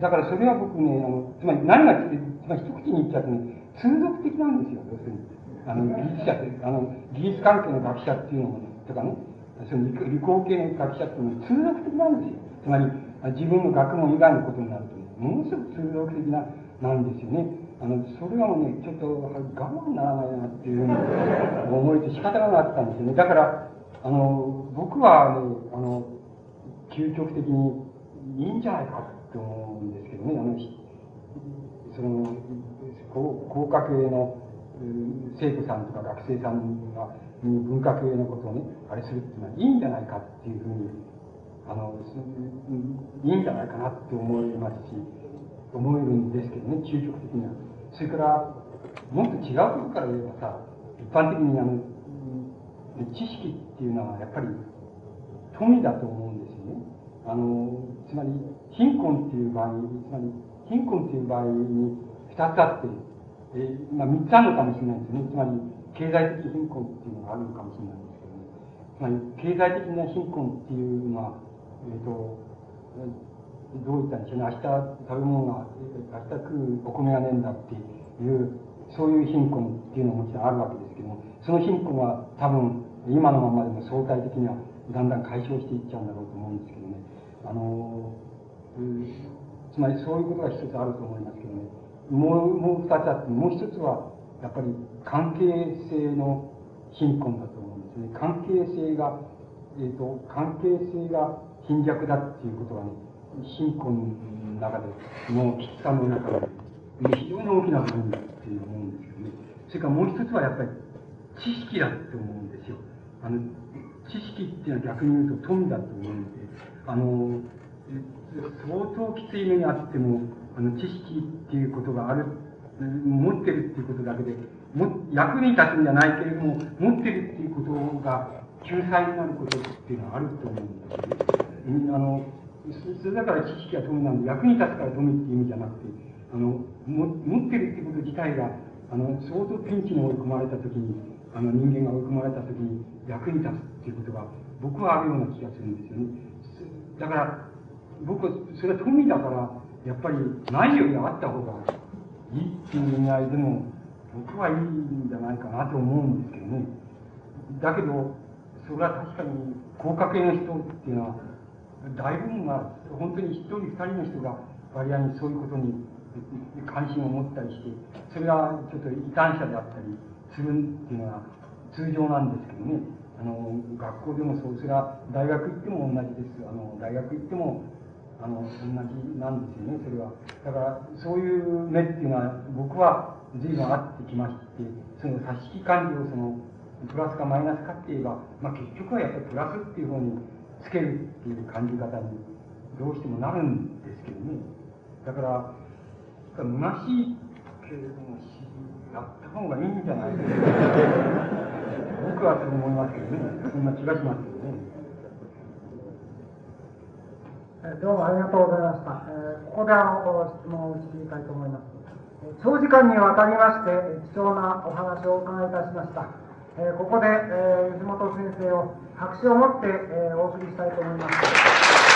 だからそれは僕ね、あの、つまり何が、つまり一口に言っちゃうとね、通俗的なんですよ、要するに。あの、技術者って、あの、技術関係の学者っていうの、とかね、その理工系の学者っていうのは通俗的なんですよ。つまり、自分の学問以外のことになると、ものすごく通俗的な、なんですよね。あの、それはもうね、ちょっと我慢ならないなっていうふうに思えて仕方がなかったんですよね。だから、あの、僕はね、あの、究極的にいいんじゃないかと思うんですけどね、あの、その、工科系の生徒さんとか学生さんが文化系のことをね、あれするっていうのはいいんじゃないかっていうふうに、あの、いいんじゃないかなって思いますし、思えるんですけどね、究極的には。それから、もっと違うことから言えばさ、一般的にあの、知識っていうのはやっぱり富だと思うんですよね。あの、つまり、貧困っていう場合、つまり、貧困っていう場合に二つあって、えー、まあ三つあるのかもしれないですね。つまり、経済的貧困っていうのがあるのかもしれないんですけどね。つまり、経済的な貧困っていうのは、えっ、ー、と、どう言ったんでしょうね。明日食べ物が、明日食うお米がねえんだっていう、そういう貧困っていうのももちろんあるわけですけども、その貧困は多分、今のままでも相対的にはだんだん解消していっちゃうんだろうと思うんですけどね。あの、うん、つまりそういうことが一つあると思いますけどね。もう、もう二つあって、もう一つは、やっぱり関係性の貧困だと思うんですね。関係性が、えっ、ー、と、関係性が貧弱だっていうことはね、貧困の中で、のきつさの中で、非常に大きな部分だっていう思うんですけどね。それからもう一つはやっぱり知識だって思うんですよ。あの、知識っていうのは逆に言うと富だと思うんで、あの、相当きつい目にあっても、あの、知識っていうことがある、持ってるっていうことだけで、も役に立つんじゃないけれども、持ってるっていうことが救済になることっていうのはあると思うんですよね。あの、それだから知識は富なんで、役に立つから富っていう意味じゃなくて、あの、も持ってるってこと自体が、あの、相当ピンチに追い込まれたときに、あの、人間が追い込まれたときに役に立つっていうことが、僕はあるような気がするんですよね。だから、僕、それは富だから、やっぱりないよりあった方がいいっていう意味合いでも、僕はいいんじゃないかなと思うんですけどね。だけど、それは確かに、高家系の人っていうのは、大部分が、本当に一人二人の人が割合にそういうことに関心を持ったりして、それがちょっと異端者であったりするっていうのは通常なんですけどね。あの、学校でもそう、それは大学行っても同じです。あの、大学行っても、あの、同じなんですよね、それは。だから、そういう目っていうのは、僕は随分あってきまして、その差し引き管理をその、プラスかマイナスかって言えば、まあ結局はやっぱりプラスっていう方につけるっていう感じ方にどうしてもなるんですけどね。だから、虚しいけれども、やった方がいいんじゃないか僕はそう思いますけどね。そんな気がしますけどね。どうもありがとうございました。えー、ここであの質問を移りたいと思います。長時間にわたりまして貴重なお話をお伺いいたしました。えー、ここで、えー、吉本先生を拍手を持って、え、お送りしたいと思います。